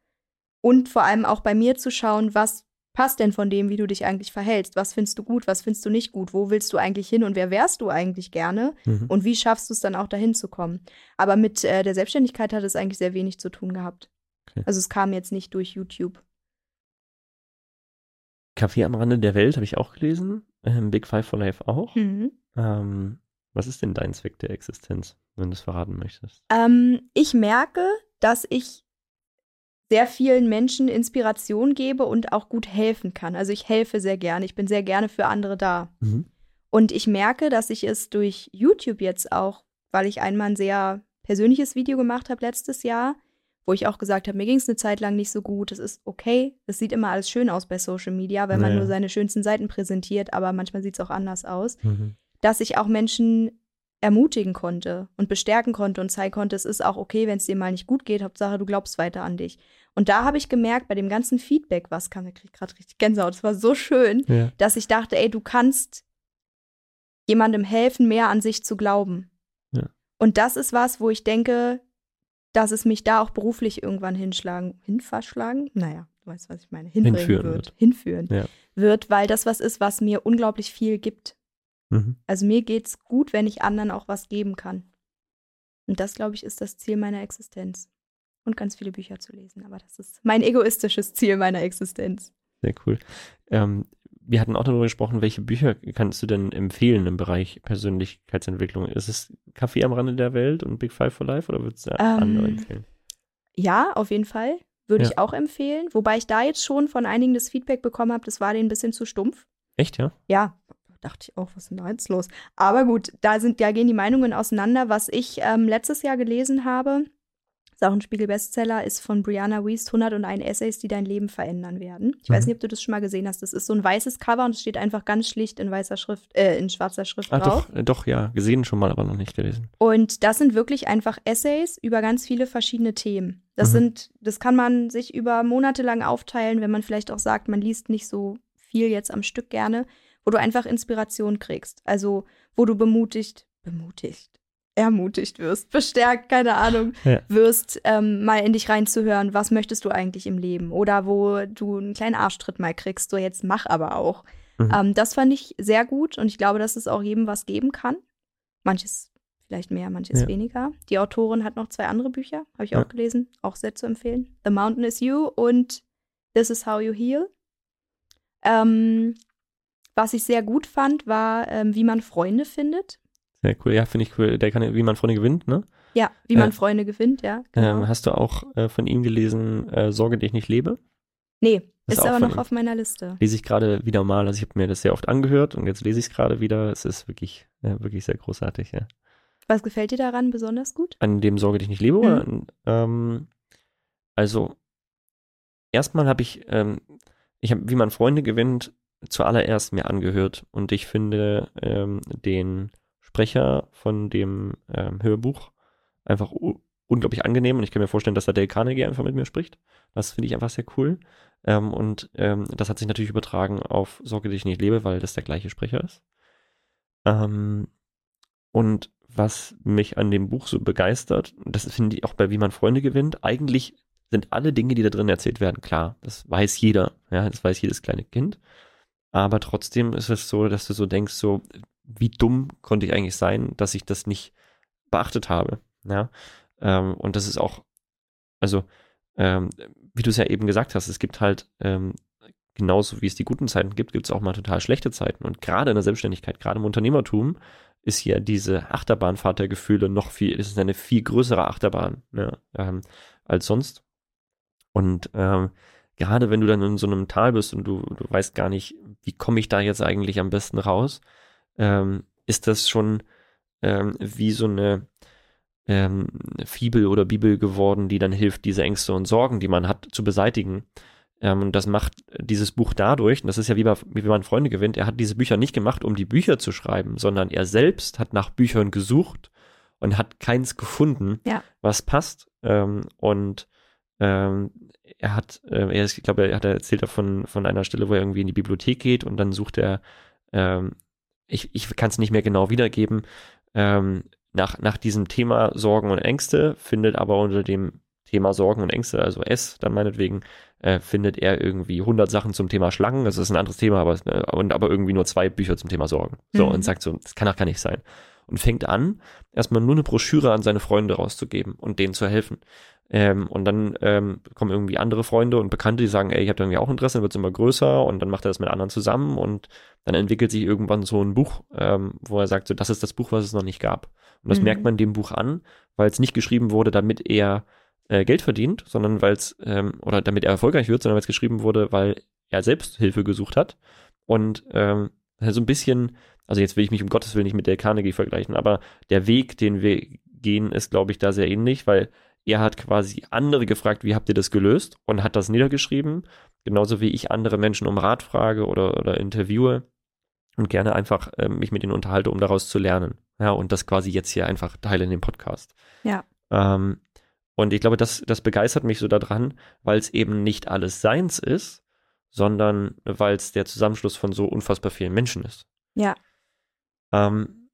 und vor allem auch bei mir zu schauen, was passt denn von dem, wie du dich eigentlich verhältst? Was findest du gut, was findest du nicht gut? Wo willst du eigentlich hin und wer wärst du eigentlich gerne? Mhm. Und wie schaffst du es dann auch dahin zu kommen? Aber mit äh, der Selbstständigkeit hat es eigentlich sehr wenig zu tun gehabt. Okay. Also es kam jetzt nicht durch YouTube. Café am Rande der Welt habe ich auch gelesen. Ähm, Big Five for Life auch. Mhm. Ähm, was ist denn dein Zweck der Existenz, wenn du es verraten möchtest? Ähm, ich merke, dass ich sehr vielen Menschen Inspiration gebe und auch gut helfen kann. Also ich helfe sehr gerne. Ich bin sehr gerne für andere da. Mhm. Und ich merke, dass ich es durch YouTube jetzt auch, weil ich einmal ein sehr persönliches Video gemacht habe letztes Jahr, wo ich auch gesagt habe, mir ging es eine Zeit lang nicht so gut. Es ist okay. Es sieht immer alles schön aus bei Social Media, wenn man Naja. nur seine schönsten Seiten präsentiert, aber manchmal sieht es auch anders aus Mhm. dass ich auch Menschen ermutigen konnte und bestärken konnte und zeigen konnte, es ist auch okay, wenn es dir mal nicht gut geht, Hauptsache du glaubst weiter an dich. Und da habe ich gemerkt, bei dem ganzen Feedback, was kam, ich krieg gerade richtig Gänsehaut, es war so schön, Ja. dass ich dachte, ey, du kannst jemandem helfen, mehr an sich zu glauben. Ja. Und das ist was, wo ich denke, dass es mich da auch beruflich irgendwann hinschlagen, hinverschlagen, naja, du weißt, was ich meine, Hinführen wird, wird. hinführen Ja. wird, weil das was ist, was mir unglaublich viel gibt. Mhm. Also mir geht's gut, wenn ich anderen auch was geben kann. Und das, glaube ich, ist das Ziel meiner Existenz. Und ganz viele Bücher zu lesen. Aber das ist mein egoistisches Ziel meiner Existenz. Sehr cool. Ähm, wir hatten auch darüber gesprochen, welche Bücher kannst du denn empfehlen im Bereich Persönlichkeitsentwicklung? Ist es Kaffee am Rande der Welt und Big Five for Life oder würdest du Ähm, andere empfehlen? Ja, auf jeden Fall. Würde Ja. ich auch empfehlen. Wobei ich da jetzt schon von einigen das Feedback bekommen habe, das war denen ein bisschen zu stumpf. Echt, ja? Ja, dachte ich auch, was ist denn da jetzt los? Aber gut, da sind, da gehen die Meinungen auseinander. Was ich ähm, letztes Jahr gelesen habe, ist auch ein Spiegel-Bestseller, ist von Brianna Wiest, 101 Essays, die dein Leben verändern werden. Ich weiß Mhm. nicht, ob du das schon mal gesehen hast. Das ist so ein weißes Cover und es steht einfach ganz schlicht in weißer Schrift, äh, in schwarzer Schrift Ah, drauf. doch, äh, doch, ja. Gesehen schon mal, aber noch nicht gelesen. Und das sind wirklich einfach Essays über ganz viele verschiedene Themen. Das Mhm. sind, das kann man sich über Monate lang aufteilen, wenn man vielleicht auch sagt, man liest nicht so viel jetzt am Stück gerne, wo du einfach Inspiration kriegst. Also, wo du bemutigt, bemutigt, ermutigt wirst, bestärkt, keine Ahnung, Ja. wirst, ähm, mal in dich reinzuhören, was möchtest du eigentlich im Leben? Oder wo du einen kleinen Arschtritt mal kriegst, so jetzt mach aber auch. Mhm. Ähm, das fand ich sehr gut und ich glaube, dass es auch jedem was geben kann. Manches vielleicht mehr, manches Ja. weniger. Die Autorin hat noch zwei andere Bücher, habe ich Ja. auch gelesen, auch sehr zu empfehlen. The Mountain is You und This is How You Heal. Ähm, was ich sehr gut fand, war, ähm, wie man Freunde findet. Sehr cool. Ja, finde ich cool. Der kann, ja- wie man Freunde gewinnt, ne? Ja, wie man Äh, Freunde gewinnt, ja. Genau. Ähm, hast du auch äh, von ihm gelesen, äh, Sorge, dich nicht lebe? nee, ist ist aber noch ihm. auf meiner Liste. Lese ich gerade wieder mal. Also ich habe mir das sehr oft angehört und jetzt lese ich es gerade wieder. Es ist wirklich, äh, wirklich sehr großartig, ja. Was gefällt dir daran besonders gut? An dem Sorge, dich nicht lebe, Mhm. oder? Ähm, also, erstmal habe ich, ähm, ich habe, wie man Freunde gewinnt, zuallererst mir angehört und ich finde ähm, den Sprecher von dem ähm, Hörbuch einfach unglaublich angenehm und ich kann mir vorstellen, dass da Dale Carnegie einfach mit mir spricht. Das finde ich einfach sehr cool. Ähm, und ähm, das hat sich natürlich übertragen auf Sorge, dich nicht lebe, weil das der gleiche Sprecher ist. Ähm, und was mich an dem Buch so begeistert, das finde ich auch bei Wie man Freunde gewinnt, eigentlich sind alle Dinge, die da drin erzählt werden, klar. Das weiß jeder, ja, das weiß jedes kleine Kind. Aber trotzdem ist es so, dass du so denkst, so, wie dumm konnte ich eigentlich sein, dass ich das nicht beachtet habe, ja. Ähm, und das ist auch, also, ähm, wie du es ja eben gesagt hast, es gibt halt, ähm, genauso wie es die guten Zeiten gibt, gibt es auch mal total schlechte Zeiten. Und gerade in der Selbstständigkeit, gerade im Unternehmertum, ist ja diese Achterbahnfahrt der Gefühle noch viel, es ist eine viel größere Achterbahn ja, ähm, als sonst. Und ähm, gerade wenn du dann in so einem Tal bist und du, du weißt gar nicht, wie komme ich da jetzt eigentlich am besten raus, ähm, ist das schon ähm, wie so eine ähm, Fibel oder Bibel geworden, die dann hilft, diese Ängste und Sorgen, die man hat, zu beseitigen. Ähm, und das macht dieses Buch dadurch, und das ist ja wie, bei, wie man Freunde gewinnt, er hat diese Bücher nicht gemacht, um die Bücher zu schreiben, sondern er selbst hat nach Büchern gesucht und hat keins gefunden, Ja. was passt. Ähm, und ähm, er hat, äh, er ist, ich glaube, er hat erzählt davon von einer Stelle, wo er irgendwie in die Bibliothek geht und dann sucht er, ähm, ich, ich kann es nicht mehr genau wiedergeben, ähm, nach, nach diesem Thema Sorgen und Ängste, findet aber unter dem Thema Sorgen und Ängste, also S, dann meinetwegen, äh, findet er irgendwie 100 Sachen zum Thema Schlangen, das ist ein anderes Thema, aber, und, aber irgendwie nur zwei Bücher zum Thema Sorgen. So, Mhm. und sagt so, das kann doch gar nicht sein. Und fängt an, erstmal nur eine Broschüre an seine Freunde rauszugeben und denen zu helfen. Ähm, und dann ähm, kommen irgendwie andere Freunde und Bekannte, die sagen, ey, ich habe da irgendwie auch Interesse, dann wird es immer größer und dann macht er das mit anderen zusammen und dann entwickelt sich irgendwann so ein Buch, ähm, wo er sagt, so, das ist das Buch, was es noch nicht gab. Und das Mhm. merkt man dem Buch an, weil es nicht geschrieben wurde, damit er äh, Geld verdient, sondern weil es, ähm, oder damit er erfolgreich wird, sondern weil es geschrieben wurde, weil er selbst Hilfe gesucht hat und ähm, so ein bisschen, also jetzt will ich mich um Gottes Willen nicht mit der Carnegie vergleichen, aber der Weg, den wir gehen, ist, glaube ich, da sehr ähnlich, weil er hat quasi andere gefragt, wie habt ihr das gelöst und hat das niedergeschrieben, genauso wie ich andere Menschen um Rat frage oder, oder interviewe und gerne einfach äh, mich mit ihnen unterhalte, um daraus zu lernen. Ja, und das quasi jetzt hier einfach teile in dem Podcast. Ja. Ähm, und ich glaube, das, das begeistert mich so daran, weil es eben nicht alles seins ist, sondern weil es der Zusammenschluss von so unfassbar vielen Menschen ist. Ja. Ähm,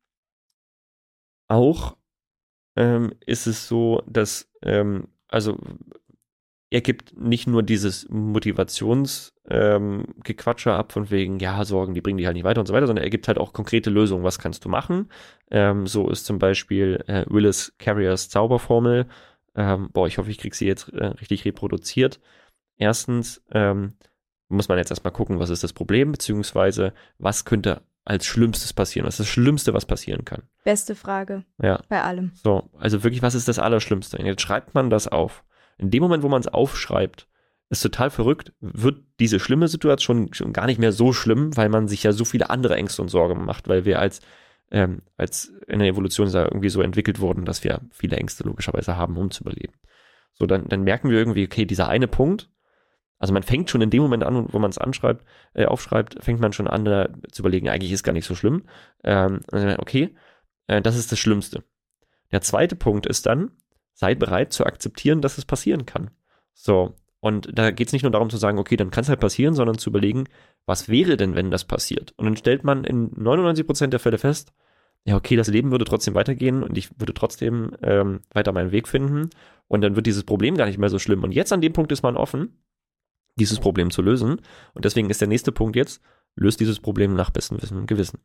auch ähm, ist es so, dass, ähm, also er gibt nicht nur dieses Motivationsgequatscher ähm, ab von wegen, ja, Sorgen, die bringen dich halt nicht weiter und so weiter, sondern er gibt halt auch konkrete Lösungen, was kannst du machen. Ähm, so ist zum Beispiel äh, Willis Carriers Zauberformel. Ähm, boah, ich hoffe, ich kriege sie jetzt äh, richtig reproduziert. Erstens ähm, muss man jetzt erstmal gucken, was ist das Problem, beziehungsweise was könnte als Schlimmstes passieren, was ist das Schlimmste, was passieren kann. Beste Frage Ja. bei allem. So, also wirklich, was ist das Allerschlimmste? Und jetzt schreibt man das auf. In dem Moment, wo man es aufschreibt, ist total verrückt, wird diese schlimme Situation schon gar nicht mehr so schlimm, weil man sich ja so viele andere Ängste und Sorgen macht, weil wir als, ähm, als in der Evolution ja irgendwie so entwickelt wurden, dass wir viele Ängste logischerweise haben, um zu überleben. So, dann, dann merken wir irgendwie, okay, dieser eine Punkt, also man fängt schon in dem Moment an, wo man es anschreibt, äh, aufschreibt, fängt man schon an äh, zu überlegen, eigentlich ist gar nicht so schlimm. Ähm, okay, äh, das ist das Schlimmste. Der zweite Punkt ist dann, sei bereit zu akzeptieren, dass es passieren kann. So, und da geht es nicht nur darum zu sagen, okay, dann kann es halt passieren, sondern zu überlegen, was wäre denn, wenn das passiert? Und dann stellt man in 99% der Fälle fest, ja, okay, das Leben würde trotzdem weitergehen und ich würde trotzdem ähm, weiter meinen Weg finden und dann wird dieses Problem gar nicht mehr so schlimm. Und jetzt an dem Punkt ist man offen, dieses Problem zu lösen. Und deswegen ist der nächste Punkt jetzt, löst dieses Problem nach bestem Wissen und Gewissen.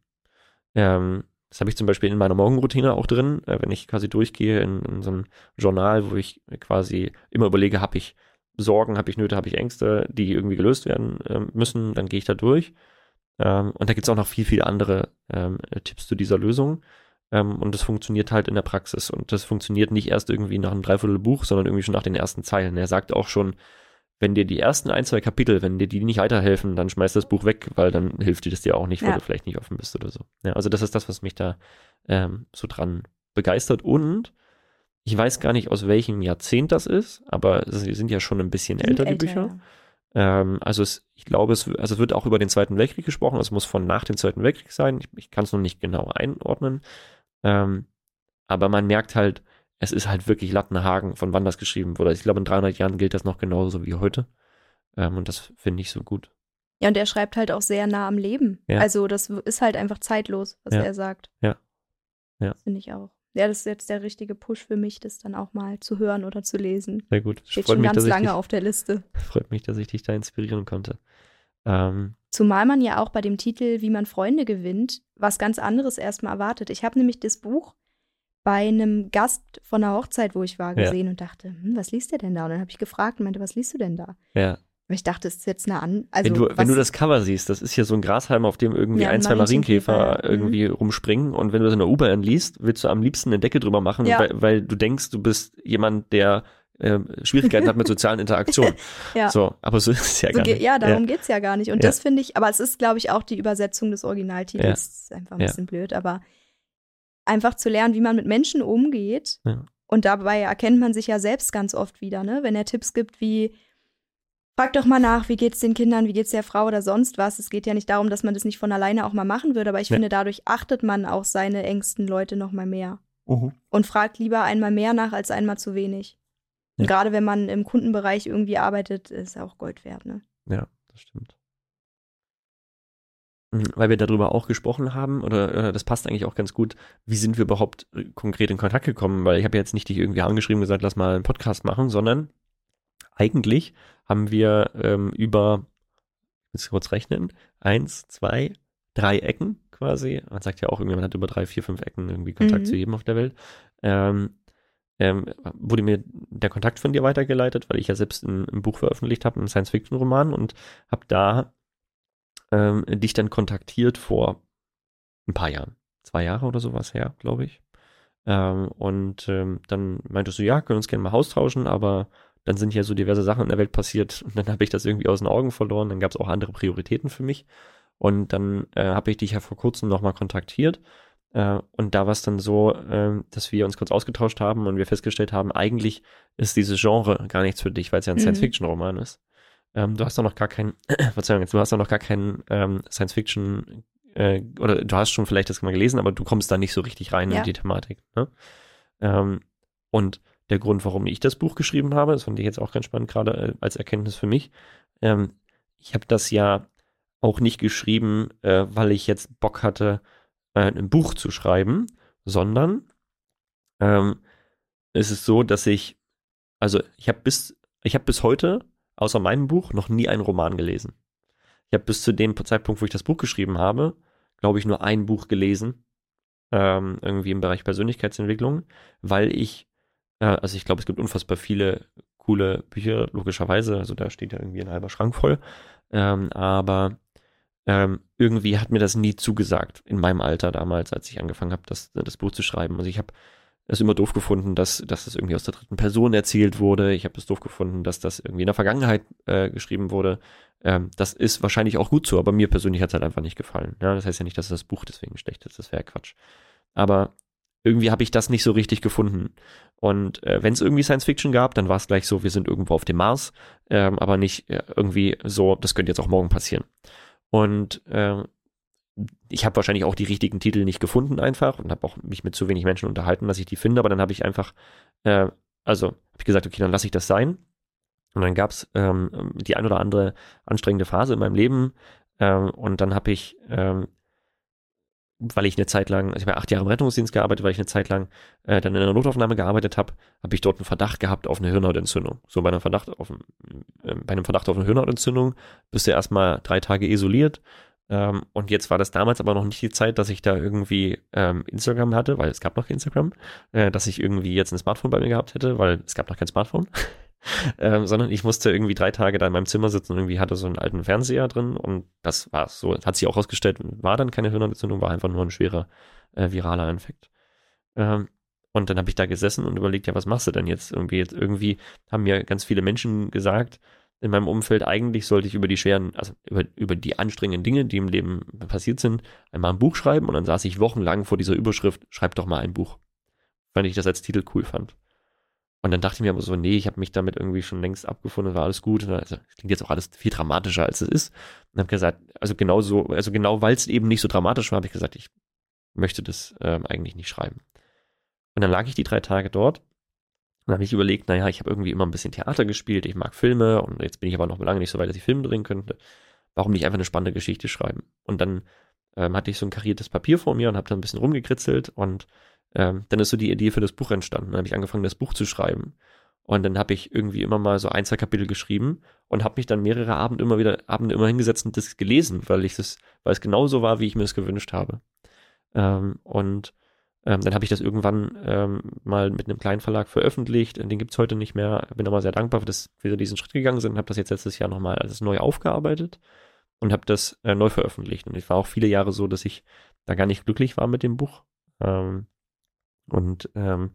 Ähm, das habe ich zum Beispiel in meiner Morgenroutine auch drin, äh, wenn ich quasi durchgehe in, in so einem Journal, wo ich quasi immer überlege, habe ich Sorgen, habe ich Nöte, habe ich Ängste, die irgendwie gelöst werden ähm, müssen, dann gehe ich da durch. Ähm, und da gibt es auch noch viel, viel andere ähm, Tipps zu dieser Lösung. Ähm, und das funktioniert halt in der Praxis. Und das funktioniert nicht erst irgendwie nach einem Dreiviertelbuch, sondern irgendwie schon nach den ersten Zeilen. Er sagt auch schon, wenn dir die ersten ein, zwei Kapitel, wenn dir die nicht weiterhelfen, dann schmeiß das Buch weg, weil dann hilft dir das dir auch nicht, weil Ja. du vielleicht nicht offen bist oder so. Ja, also das ist das, was mich da ähm, so dran begeistert. Und ich weiß gar nicht, aus welchem Jahrzehnt das ist, aber sie sind ja schon ein bisschen Sind älter, die Bücher. Ähm, also es, ich glaube, es, also es wird auch über den Zweiten Weltkrieg gesprochen. Es muss von nach dem Zweiten Weltkrieg sein. Ich, ich kann es noch nicht genau einordnen. Ähm, aber man merkt halt, es ist halt wirklich Lattenhagen, von wann das geschrieben wurde. Ich glaube, in 300 Jahren gilt das noch genauso wie heute. Ähm, und das finde ich so gut. Ja, und er schreibt halt auch sehr nah am Leben. Ja. Also das ist halt einfach zeitlos, was Ja. er sagt. Ja. Ja. Finde ich auch. Ja, das ist jetzt der richtige Push für mich, das dann auch mal zu hören oder zu lesen. Sehr gut. Steht freut schon mich, ganz lange dich, auf der Liste. freut mich, dass ich dich da inspirieren konnte. Ähm, Zumal man ja auch bei dem Titel Wie man Freunde gewinnt, was ganz anderes erstmal erwartet. Ich habe nämlich das Buch bei einem Gast von einer Hochzeit, wo ich war, Ja. gesehen und dachte, hm, was liest der denn da? Und dann habe ich gefragt und meinte, was liest du denn da? ja. Weil ich dachte, es ist jetzt eine an. Also, wenn, du, wenn du das Cover siehst, das ist hier so ein Grashalm, auf dem irgendwie Ja, ein, zwei Marienkäfer ja. Mhm. irgendwie rumspringen. Und wenn du das in der U-Bahn liest, willst du am liebsten eine Decke drüber machen, Ja. weil, weil du denkst, du bist jemand, der äh, Schwierigkeiten hat mit sozialen Interaktionen. Ja. So, aber so ist es ja So gar nicht. ja, darum geht's ja gar nicht. Und Ja. das finde ich, aber es ist, glaube ich, auch die Übersetzung des Originaltitels. Ja. Das ist einfach ein Ja. bisschen blöd, aber einfach zu lernen, wie man mit Menschen umgeht. Ja. Und dabei erkennt man sich ja selbst ganz oft wieder, ne? Wenn er Tipps gibt wie, frag doch mal nach, wie geht's den Kindern, wie geht's der Frau oder sonst was. Es geht ja nicht darum, dass man das nicht von alleine auch mal machen würde, aber ich Ja. finde, dadurch achtet man auch seine engsten Leute noch mal mehr Mhm. und fragt lieber einmal mehr nach als einmal zu wenig. Ja. gerade wenn man im Kundenbereich irgendwie arbeitet, ist auch Gold wert, ne? Ja, das stimmt. Mhm, Weil wir darüber auch gesprochen haben, oder äh, das passt eigentlich auch ganz gut, wie sind wir überhaupt äh, konkret in Kontakt gekommen? Weil ich habe jetzt nicht dich irgendwie angeschrieben und gesagt, lass mal einen Podcast machen, sondern eigentlich haben wir ähm, über, ich muss kurz rechnen, eins, zwei, drei Ecken quasi. Man sagt ja auch, irgendjemand hat über drei, vier, fünf Ecken irgendwie Kontakt mhm. zu jedem auf der Welt. Ähm, ähm, wurde mir der Kontakt von dir weitergeleitet, weil ich ja selbst ein, ein Buch veröffentlicht habe, einen Science-Fiction-Roman und habe da ähm, dich dann kontaktiert vor ein paar Jahren. Zwei Jahre oder sowas her, glaube ich. Ähm, und ähm, dann meintest du, ja, können uns gerne mal austauschen, aber dann sind ja so diverse Sachen in der Welt passiert und dann habe ich das irgendwie aus den Augen verloren. Dann gab es auch andere Prioritäten für mich. Und dann äh, habe ich dich ja vor kurzem nochmal kontaktiert. Äh, und da war es dann so, äh, dass wir uns kurz ausgetauscht haben und wir festgestellt haben, eigentlich ist dieses Genre gar nichts für dich, weil es ja ein mhm. Science-Fiction-Roman ist. Ähm, du hast doch noch gar keinen, Verzeihung, du hast doch noch gar keinen ähm, Science-Fiction äh, oder du hast schon vielleicht das mal gelesen, aber du kommst da nicht so richtig rein ja. in die Thematik. Ne? Ähm, und der Grund, warum ich das Buch geschrieben habe, das fand ich jetzt auch ganz spannend, gerade äh, als Erkenntnis für mich. Ähm, ich habe das ja auch nicht geschrieben, äh, weil ich jetzt Bock hatte, äh, ein Buch zu schreiben, sondern ähm, es ist so, dass ich, also ich habe bis, ich habe bis heute, außer meinem Buch, noch nie einen Roman gelesen. Ich habe bis zu dem Zeitpunkt, wo ich das Buch geschrieben habe, glaube ich, nur ein Buch gelesen, ähm, irgendwie im Bereich Persönlichkeitsentwicklung, weil ich ja, also ich glaube, es gibt unfassbar viele coole Bücher, logischerweise. Also da steht ja irgendwie ein halber Schrank voll. Ähm, aber ähm, irgendwie hat mir das nie zugesagt in meinem Alter damals, als ich angefangen habe, das, das Buch zu schreiben. Also ich habe es immer doof gefunden, dass, dass das irgendwie aus der dritten Person erzählt wurde. Ich habe es doof gefunden, dass das irgendwie in der Vergangenheit äh, geschrieben wurde. Ähm, das ist wahrscheinlich auch gut so, aber mir persönlich hat es halt einfach nicht gefallen. Ja, das heißt ja nicht, dass das Buch deswegen schlecht ist, das wäre Quatsch. Aber irgendwie habe ich das nicht so richtig gefunden. Und äh, wenn es irgendwie Science Fiction gab, dann war es gleich so, wir sind irgendwo auf dem Mars, ähm, aber nicht äh, irgendwie so, das könnte jetzt auch morgen passieren. Und äh, ich habe wahrscheinlich auch die richtigen Titel nicht gefunden einfach und habe auch mich mit zu wenig Menschen unterhalten, dass ich die finde, aber dann habe ich einfach, äh, also habe ich gesagt, okay, dann lasse ich das sein. Und dann gab es ähm, die ein oder andere anstrengende Phase in meinem Leben ähm, und dann habe ich ähm, weil ich eine Zeit lang, also ich habe acht Jahre im Rettungsdienst gearbeitet, weil ich eine Zeit lang äh, dann in einer Notaufnahme gearbeitet habe, habe ich dort einen Verdacht gehabt auf eine Hirnhautentzündung. So bei einem Verdacht auf, äh, bei einem Verdacht auf eine Hirnhautentzündung bist du erstmal drei Tage isoliert. Ähm, und jetzt war das damals aber noch nicht die Zeit, dass ich da irgendwie ähm, Instagram hatte, weil es gab noch kein Instagram, äh, dass ich irgendwie jetzt ein Smartphone bei mir gehabt hätte, weil es gab noch kein Smartphone. ähm, sondern ich musste irgendwie drei Tage da in meinem Zimmer sitzen und irgendwie hatte so einen alten Fernseher drin und das war so. Hat sich auch rausgestellt, war dann keine Hirnentzündung, war einfach nur ein schwerer äh, viraler Infekt. Ähm, und dann habe ich da gesessen und überlegt, ja, was machst du denn jetzt? Irgendwie, jetzt irgendwie haben mir ganz viele Menschen gesagt, in meinem Umfeld, eigentlich sollte ich über die schweren, also über, über die anstrengenden Dinge, die im Leben passiert sind, einmal ein Buch schreiben und dann saß ich wochenlang vor dieser Überschrift, schreib doch mal ein Buch. Weil ich das als Titel cool fand. Und dann dachte ich mir aber so, nee, ich habe mich damit irgendwie schon längst abgefunden, war alles gut. Also, klingt jetzt auch alles viel dramatischer, als es ist. Und habe gesagt, also genau so, also genau weil es eben nicht so dramatisch war, habe ich gesagt, ich möchte das ähm, eigentlich nicht schreiben. Und dann lag ich die drei Tage dort und habe ich überlegt, naja, ich habe irgendwie immer ein bisschen Theater gespielt, ich mag Filme und jetzt bin ich aber noch lange nicht so weit, dass ich Filme drehen könnte. Warum nicht einfach eine spannende Geschichte schreiben? Und dann ähm, hatte ich so ein kariertes Papier vor mir und habe da ein bisschen rumgekritzelt und ähm, dann ist so die Idee für das Buch entstanden. Dann habe ich angefangen, das Buch zu schreiben. Und dann habe ich irgendwie immer mal so ein, zwei Kapitel geschrieben und habe mich dann mehrere Abende immer wieder Abende immer hingesetzt und das gelesen, weil ich das, weil es genauso war, wie ich mir es gewünscht habe. Ähm, und ähm, dann habe ich das irgendwann ähm, mal mit einem kleinen Verlag veröffentlicht. Den gibt es heute nicht mehr. Bin aber sehr dankbar, dass wir diesen Schritt gegangen sind. Habe das jetzt letztes Jahr nochmal alles neu aufgearbeitet und habe das äh, neu veröffentlicht. Und ich war auch viele Jahre so, dass ich da gar nicht glücklich war mit dem Buch. Ähm, und ähm,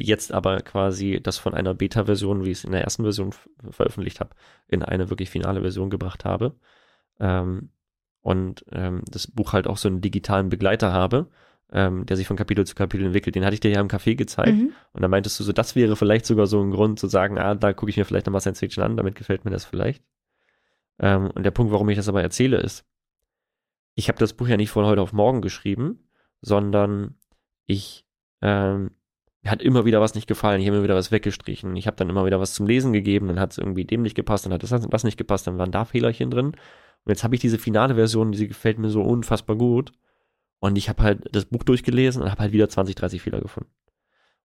jetzt aber quasi das von einer Beta-Version, wie ich es in der ersten Version veröffentlicht habe, in eine wirklich finale Version gebracht habe. Ähm, und ähm, das Buch halt auch so einen digitalen Begleiter habe, ähm, der sich von Kapitel zu Kapitel entwickelt. Den hatte ich dir ja im Café gezeigt. Mhm. Und da meintest du so, das wäre vielleicht sogar so ein Grund zu sagen, ah, da gucke ich mir vielleicht nochmal Science Fiction an, damit gefällt mir das vielleicht. Ähm, und der Punkt, warum ich das aber erzähle, ist, ich habe das Buch ja nicht von heute auf morgen geschrieben, sondern ich ähm, mir hat immer wieder was nicht gefallen, ich habe immer wieder was weggestrichen. Ich habe dann immer wieder was zum Lesen gegeben, dann hat es irgendwie dem nicht gepasst, dann hat das was nicht gepasst, dann waren da Fehlerchen drin. Und jetzt habe ich diese finale Version, die gefällt mir so unfassbar gut. Und ich habe halt das Buch durchgelesen und habe halt wieder 20, 30 Fehler gefunden.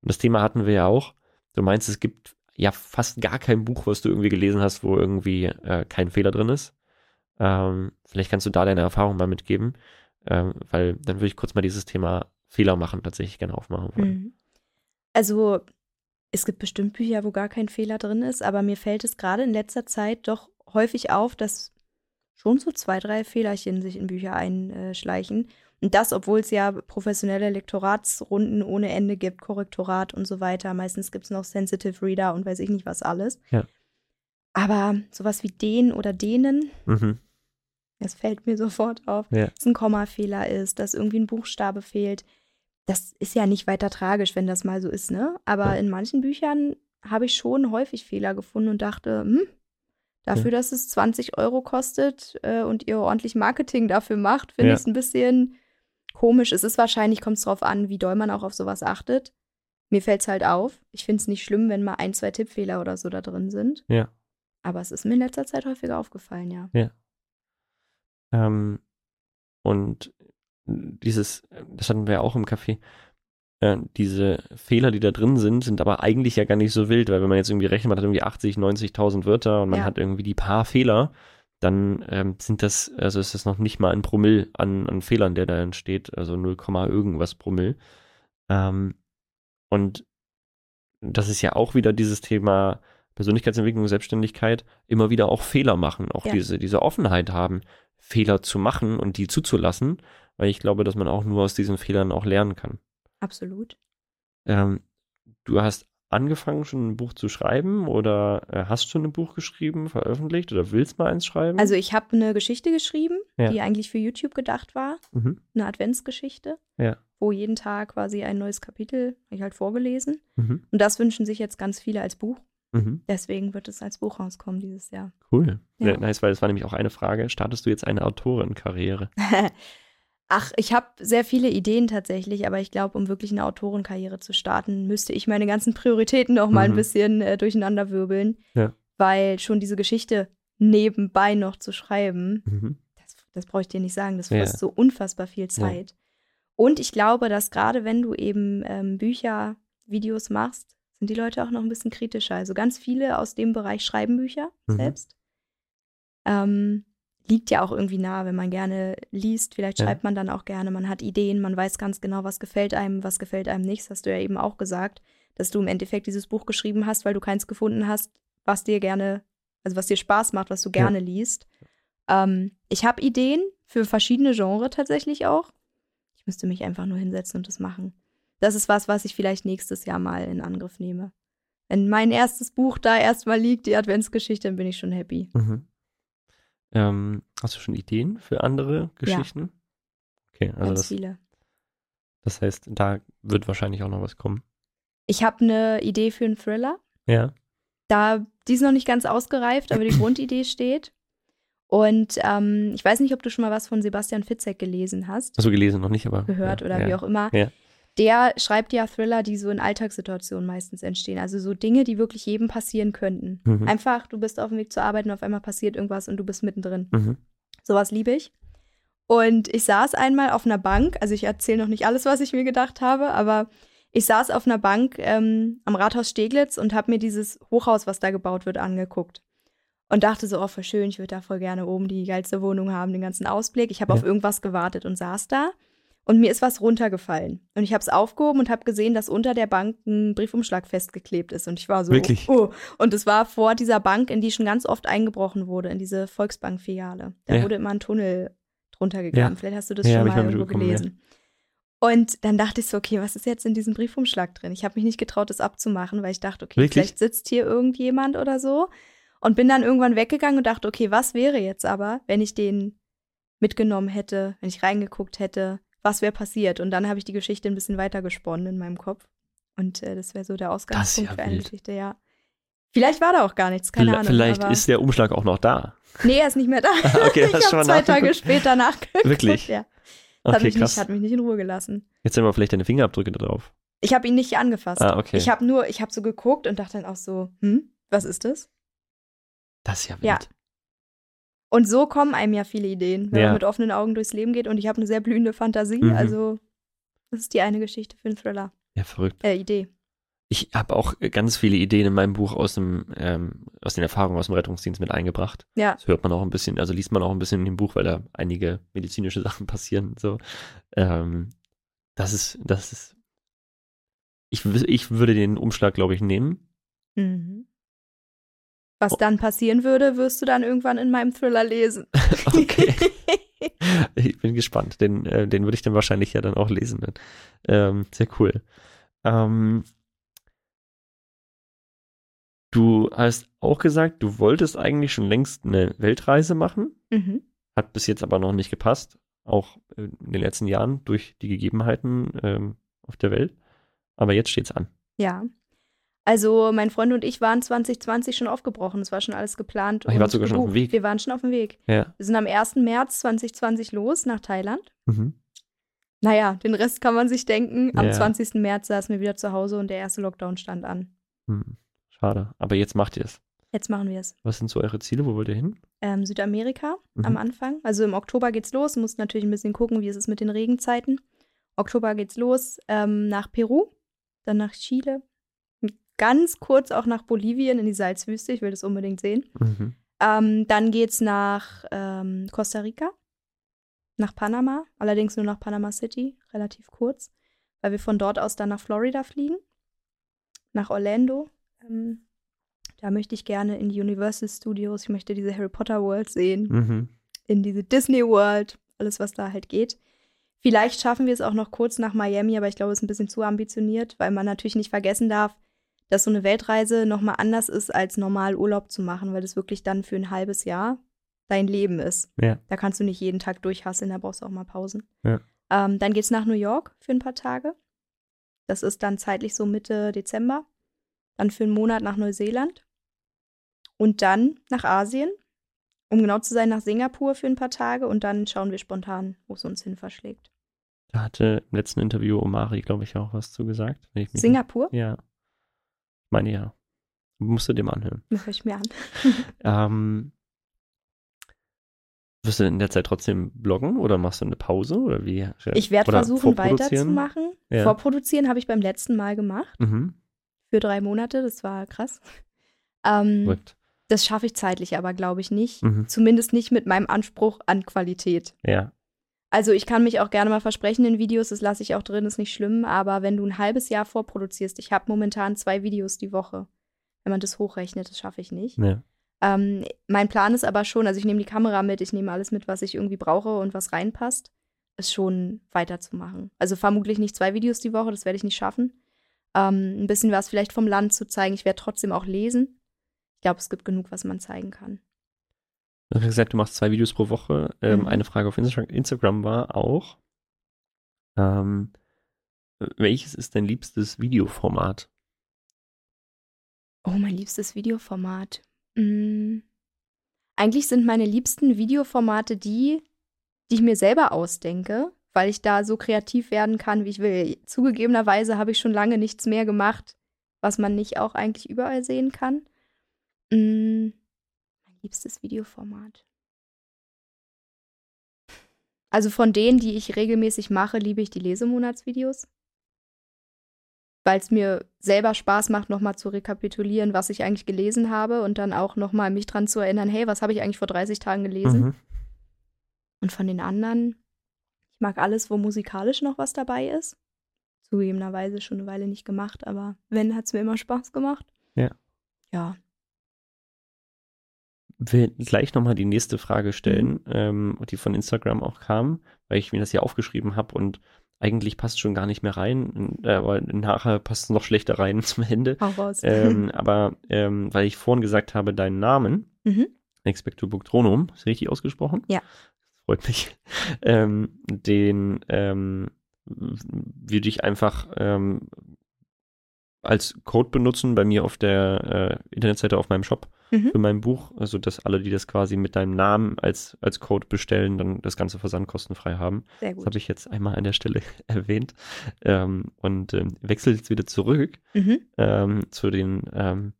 Und das Thema hatten wir ja auch. Du meinst, es gibt ja fast gar kein Buch, was du irgendwie gelesen hast, wo irgendwie äh, kein Fehler drin ist. Ähm, vielleicht kannst du da deine Erfahrung mal mitgeben, ähm, weil dann würde ich kurz mal dieses Thema Fehler machen tatsächlich gerne aufmachen wollen. Mhm. Also es gibt bestimmt Bücher, wo gar kein Fehler drin ist, aber mir fällt es gerade in letzter Zeit doch häufig auf, dass schon so zwei, drei Fehlerchen sich in Bücher einschleichen. Und das, obwohl es ja professionelle Lektoratsrunden ohne Ende gibt, Korrektorat und so weiter. Meistens gibt es noch Sensitive Reader und weiß ich nicht was alles. Ja. Aber sowas wie den oder denen, Mhm. das fällt mir sofort auf, Ja. dass ein Kommafehler ist, dass irgendwie ein Buchstabe fehlt. Das ist ja nicht weiter tragisch, wenn das mal so ist, ne? Aber Ja. in manchen Büchern habe ich schon häufig Fehler gefunden und dachte, hm, dafür, dass es 20 Euro kostet äh, und ihr ordentlich Marketing dafür macht, finde Ja. ich es ein bisschen komisch. Es ist wahrscheinlich, kommt es drauf an, wie doll man auch auf sowas achtet. Mir fällt es halt auf. Ich finde es nicht schlimm, wenn mal ein, zwei Tippfehler oder so da drin sind. Ja. Aber es ist mir in letzter Zeit häufiger aufgefallen, ja. Ähm, und dieses, das hatten wir ja auch im Café, äh, diese Fehler, die da drin sind, sind aber eigentlich ja gar nicht so wild, weil wenn man jetzt irgendwie rechnet, man hat irgendwie 80, 90.000 Wörter und man Ja. hat irgendwie die paar Fehler, dann ähm, sind das, also ist das noch nicht mal ein Promille an, an Fehlern, der da entsteht, also 0, irgendwas Promille. Ähm, und das ist ja auch wieder dieses Thema Persönlichkeitsentwicklung, Selbstständigkeit, immer wieder auch Fehler machen, auch Ja. diese, diese Offenheit haben, Fehler zu machen und die zuzulassen, weil ich glaube, dass man auch nur aus diesen Fehlern auch lernen kann. Absolut. Ähm, du hast angefangen, schon ein Buch zu schreiben oder äh, hast schon ein Buch geschrieben, veröffentlicht oder willst mal eins schreiben? Also ich habe eine Geschichte geschrieben, Ja. die eigentlich für YouTube gedacht war, mhm. eine Adventsgeschichte, Ja. wo jeden Tag quasi ein neues Kapitel ich halt vorgelesen. Mhm. Und das wünschen sich jetzt ganz viele als Buch. Mhm. Deswegen wird es als Buch rauskommen dieses Jahr. Cool. Ja. Nice, weil das war nämlich auch eine Frage. Startest du jetzt eine Autorenkarriere? Ach, ich habe sehr viele Ideen tatsächlich, aber ich glaube, um wirklich eine Autorenkarriere zu starten, müsste ich meine ganzen Prioritäten noch mal ein Mhm. bisschen äh, durcheinander wirbeln. Ja. Weil schon diese Geschichte nebenbei noch zu schreiben, Mhm. das, das brauche ich dir nicht sagen, das Ja. frisst so unfassbar viel Zeit. Und ich glaube, dass gerade wenn du eben ähm, Bücher, Videos machst, sind die Leute auch noch ein bisschen kritischer. Also ganz viele aus dem Bereich schreiben Bücher Mhm. selbst. Ähm, liegt ja auch irgendwie nah, wenn man gerne liest. Vielleicht Ja. schreibt man dann auch gerne, man hat Ideen, man weiß ganz genau, was gefällt einem, was gefällt einem nicht. Das hast du ja eben auch gesagt, dass du im Endeffekt dieses Buch geschrieben hast, weil du keins gefunden hast, was dir gerne, also was dir Spaß macht, was du gerne liest. Ähm, ich habe Ideen für verschiedene Genres tatsächlich auch. Ich müsste mich einfach nur hinsetzen und das machen. Das ist was, was ich vielleicht nächstes Jahr mal in Angriff nehme. Wenn mein erstes Buch da erstmal liegt, die Adventsgeschichte, dann bin ich schon happy. Mhm. Ähm, hast du schon Ideen für andere Geschichten? Okay, also Ganz das, viele. das heißt, da wird wahrscheinlich auch noch was kommen. Ich habe eine Idee für einen Thriller. Ja. Da, die ist noch nicht ganz ausgereift, aber die Grundidee steht. Und ähm, ich weiß nicht, ob du schon mal was von Sebastian Fitzek gelesen hast, du gelesen noch nicht, aber. gehört ja, oder ja. wie auch immer. Ja. Der schreibt ja Thriller, die so in Alltagssituationen meistens entstehen. Also so Dinge, die wirklich jedem passieren könnten. Mhm. Einfach, du bist auf dem Weg zur Arbeit und auf einmal passiert irgendwas und du bist mittendrin. Mhm. Sowas liebe ich. Und ich saß einmal auf einer Bank, also ich erzähle noch nicht alles, was ich mir gedacht habe, aber ich saß auf einer Bank ähm, am Rathaus Steglitz und habe mir dieses Hochhaus, was da gebaut wird, angeguckt. Und dachte so, oh, voll schön, ich würde da voll gerne oben die geilste Wohnung haben, den ganzen Ausblick. Ich habe Ja. auf irgendwas gewartet und saß da. Und mir ist was runtergefallen. Und ich habe es aufgehoben und habe gesehen, dass unter der Bank ein Briefumschlag festgeklebt ist. Und ich war so, Wirklich? oh. Und es war vor dieser Bank, in die schon ganz oft eingebrochen wurde, in diese Volksbank-Filiale. Da Ja. wurde immer ein Tunnel drunter gegraben. Ja. Vielleicht hast du das Ja, schon mal irgendwo gelesen. Und dann dachte ich so, okay, was ist jetzt in diesem Briefumschlag drin? Ich habe mich nicht getraut, das abzumachen, weil ich dachte, okay, Wirklich? vielleicht sitzt hier irgendjemand oder so. Und bin dann irgendwann weggegangen und dachte, okay, was wäre jetzt aber, wenn ich den mitgenommen hätte, wenn ich reingeguckt hätte, was wäre passiert? Und dann habe ich die Geschichte ein bisschen weiter gesponnen in meinem Kopf. Und äh, das wäre so der Ausgangspunkt ja für eine wild. Geschichte, ja. Vielleicht war da auch gar nichts, keine Vielleicht- Ahnung. Vielleicht ist der Umschlag auch noch da. nee, er ist nicht mehr da. Okay, ich habe zwei Tage später nachgeguckt. Wirklich? Ja. Das hat, Okay, mich krass. nicht, hat mich nicht in Ruhe gelassen. Jetzt sind wir vielleicht deine Fingerabdrücke da drauf. Ich habe ihn nicht angefasst. Ah, okay. Ich habe nur, ich habe so geguckt und dachte dann auch so, hm, was ist das? Das ist ja wild. Ja. Und so kommen einem ja viele Ideen, wenn Ja. man mit offenen Augen durchs Leben geht. Und ich habe eine sehr blühende Fantasie. Mhm. Also, das ist die eine Geschichte für einen Thriller. Ja, verrückt. Äh, Idee. Ich habe auch ganz viele Ideen in meinem Buch aus dem, ähm, aus den Erfahrungen aus dem Rettungsdienst mit eingebracht. Ja. Das hört man auch ein bisschen, also liest man auch ein bisschen in dem Buch, weil da einige medizinische Sachen passieren. So, ähm, das ist, das ist. Ich, ich würde den Umschlag, glaube ich, nehmen. Mhm. Was dann passieren würde, wirst du dann irgendwann in meinem Thriller lesen. Okay. Ich bin gespannt. Den, äh, den würde ich dann wahrscheinlich ja dann auch lesen. Ähm, sehr cool. Ähm, du hast auch gesagt, du wolltest eigentlich schon längst eine Weltreise machen. mhm. Hat bis jetzt aber noch nicht gepasst. Auch in den letzten Jahren durch die Gegebenheiten ähm, auf der Welt. Aber jetzt steht's an. Ja. Also mein Freund und ich waren 2020 schon aufgebrochen. Es war schon alles geplant. Ach, ihr wart und sogar schon auf dem. Weg. Wir waren schon auf dem Weg. Ja. Wir sind am 1. März 2020 los nach Thailand. Mhm. Naja, den Rest kann man sich denken. Am Ja. 20. März saßen wir wieder zu Hause und der erste Lockdown stand an. Hm. Schade. Aber jetzt macht ihr es. Jetzt machen wir es. Was sind so eure Ziele? Wo wollt ihr hin? Ähm, Südamerika Mhm. am Anfang. Also im Oktober geht's los. Muss natürlich ein bisschen gucken, wie es ist mit den Regenzeiten. Oktober geht's los ähm, nach Peru, dann nach Chile, ganz kurz auch nach Bolivien in die Salzwüste. Ich will das unbedingt sehen. Mhm. Ähm, dann geht's nach ähm, Costa Rica, nach Panama, allerdings nur nach Panama City, relativ kurz, weil wir von dort aus dann nach Florida fliegen, nach Orlando. Ähm, da möchte ich gerne in die Universal Studios, ich möchte diese Harry Potter World sehen, Mhm. in diese Disney World, alles was da halt geht. Vielleicht schaffen wir es auch noch kurz nach Miami, aber ich glaube, es ist ein bisschen zu ambitioniert, weil man natürlich nicht vergessen darf, dass so eine Weltreise nochmal anders ist, als normal Urlaub zu machen, weil das wirklich dann für ein halbes Jahr dein Leben ist. Ja. Da kannst du nicht jeden Tag durchhasseln, da brauchst du auch mal Pausen. Ja. Ähm, dann geht's nach New York für ein paar Tage. Das ist dann zeitlich so Mitte Dezember. Dann für einen Monat nach Neuseeland. Und dann nach Asien. Um genau zu sein, nach Singapur für ein paar Tage. Und dann schauen wir spontan, wo es uns hin verschlägt. Da hatte im letzten Interview Omari, glaube ich, auch was zu gesagt. Singapur? Ja. Meine ja. Musst du dir mal anhören. Das höre ich mir an. Ähm, wirst du in der Zeit trotzdem bloggen oder machst du eine Pause oder wie? Ich werde versuchen, weiterzumachen. Ja. Vorproduzieren habe ich beim letzten Mal gemacht. Mhm. Für drei Monate. Das war krass. Ähm, das schaffe ich zeitlich aber, glaube ich, nicht. Mhm. Zumindest nicht mit meinem Anspruch an Qualität. Ja. Also ich kann mich auch gerne mal versprechen in Videos, das lasse ich auch drin, ist nicht schlimm, aber wenn du ein halbes Jahr vorproduzierst, ich habe momentan zwei Videos die Woche. Wenn man das hochrechnet, das schaffe ich nicht. ja. Ähm, mein Plan ist aber schon, also ich nehme die Kamera mit, ich nehme alles mit, was ich irgendwie brauche und was reinpasst, ist schon weiterzumachen. Also vermutlich nicht zwei Videos die Woche, das werde ich nicht schaffen. Ähm, ein bisschen was vielleicht vom Land zu zeigen. Ich werde trotzdem auch lesen. Ich glaube, es gibt genug, was man zeigen kann. Du hast gesagt, du machst zwei Videos pro Woche. Ähm, Mhm. Eine Frage auf Insta Instagram war auch, ähm, welches ist dein liebstes Videoformat? Oh, mein liebstes Videoformat. Mm. Eigentlich sind meine liebsten Videoformate die, die ich mir selber ausdenke, weil ich da so kreativ werden kann, wie ich will. Zugegebenerweise habe ich schon lange nichts mehr gemacht, was man nicht auch eigentlich überall sehen kann. Mm. Liebstes Videoformat. Also von denen, die ich regelmäßig mache, liebe ich die Lesemonatsvideos weil es mir selber Spaß macht, nochmal zu rekapitulieren, was ich eigentlich gelesen habe und dann auch nochmal mich dran zu erinnern, hey, was habe ich eigentlich vor 30 Tagen gelesen? Mhm. Und von den anderen, ich mag alles, wo musikalisch noch was dabei ist. Zugegebenerweise schon eine Weile nicht gemacht, aber wenn, hat es mir immer Spaß gemacht. Ja. Ja. Will gleich nochmal die nächste Frage stellen, Mhm. ähm, die von Instagram auch kam, weil ich mir das hier aufgeschrieben habe und eigentlich passt schon gar nicht mehr rein, äh, aber nachher passt es noch schlechter rein zum Ende. Hau raus. ähm, aber ähm, weil ich vorhin gesagt habe, deinen Namen, mhm. Expecto Buctronum, ist richtig ausgesprochen? Ja. Freut mich. Ähm, den ähm, würde ich einfach ähm, als Code benutzen bei mir auf der äh, Internetseite auf meinem Shop Mhm. für mein Buch, also dass alle, die das quasi mit deinem Namen als, als Code bestellen, dann das ganze Versand kostenfrei haben. Sehr Das gut. habe ich jetzt einmal an der Stelle erwähnt. Ähm, und ähm, wechsle jetzt wieder zurück Mhm. ähm, zu den ähm,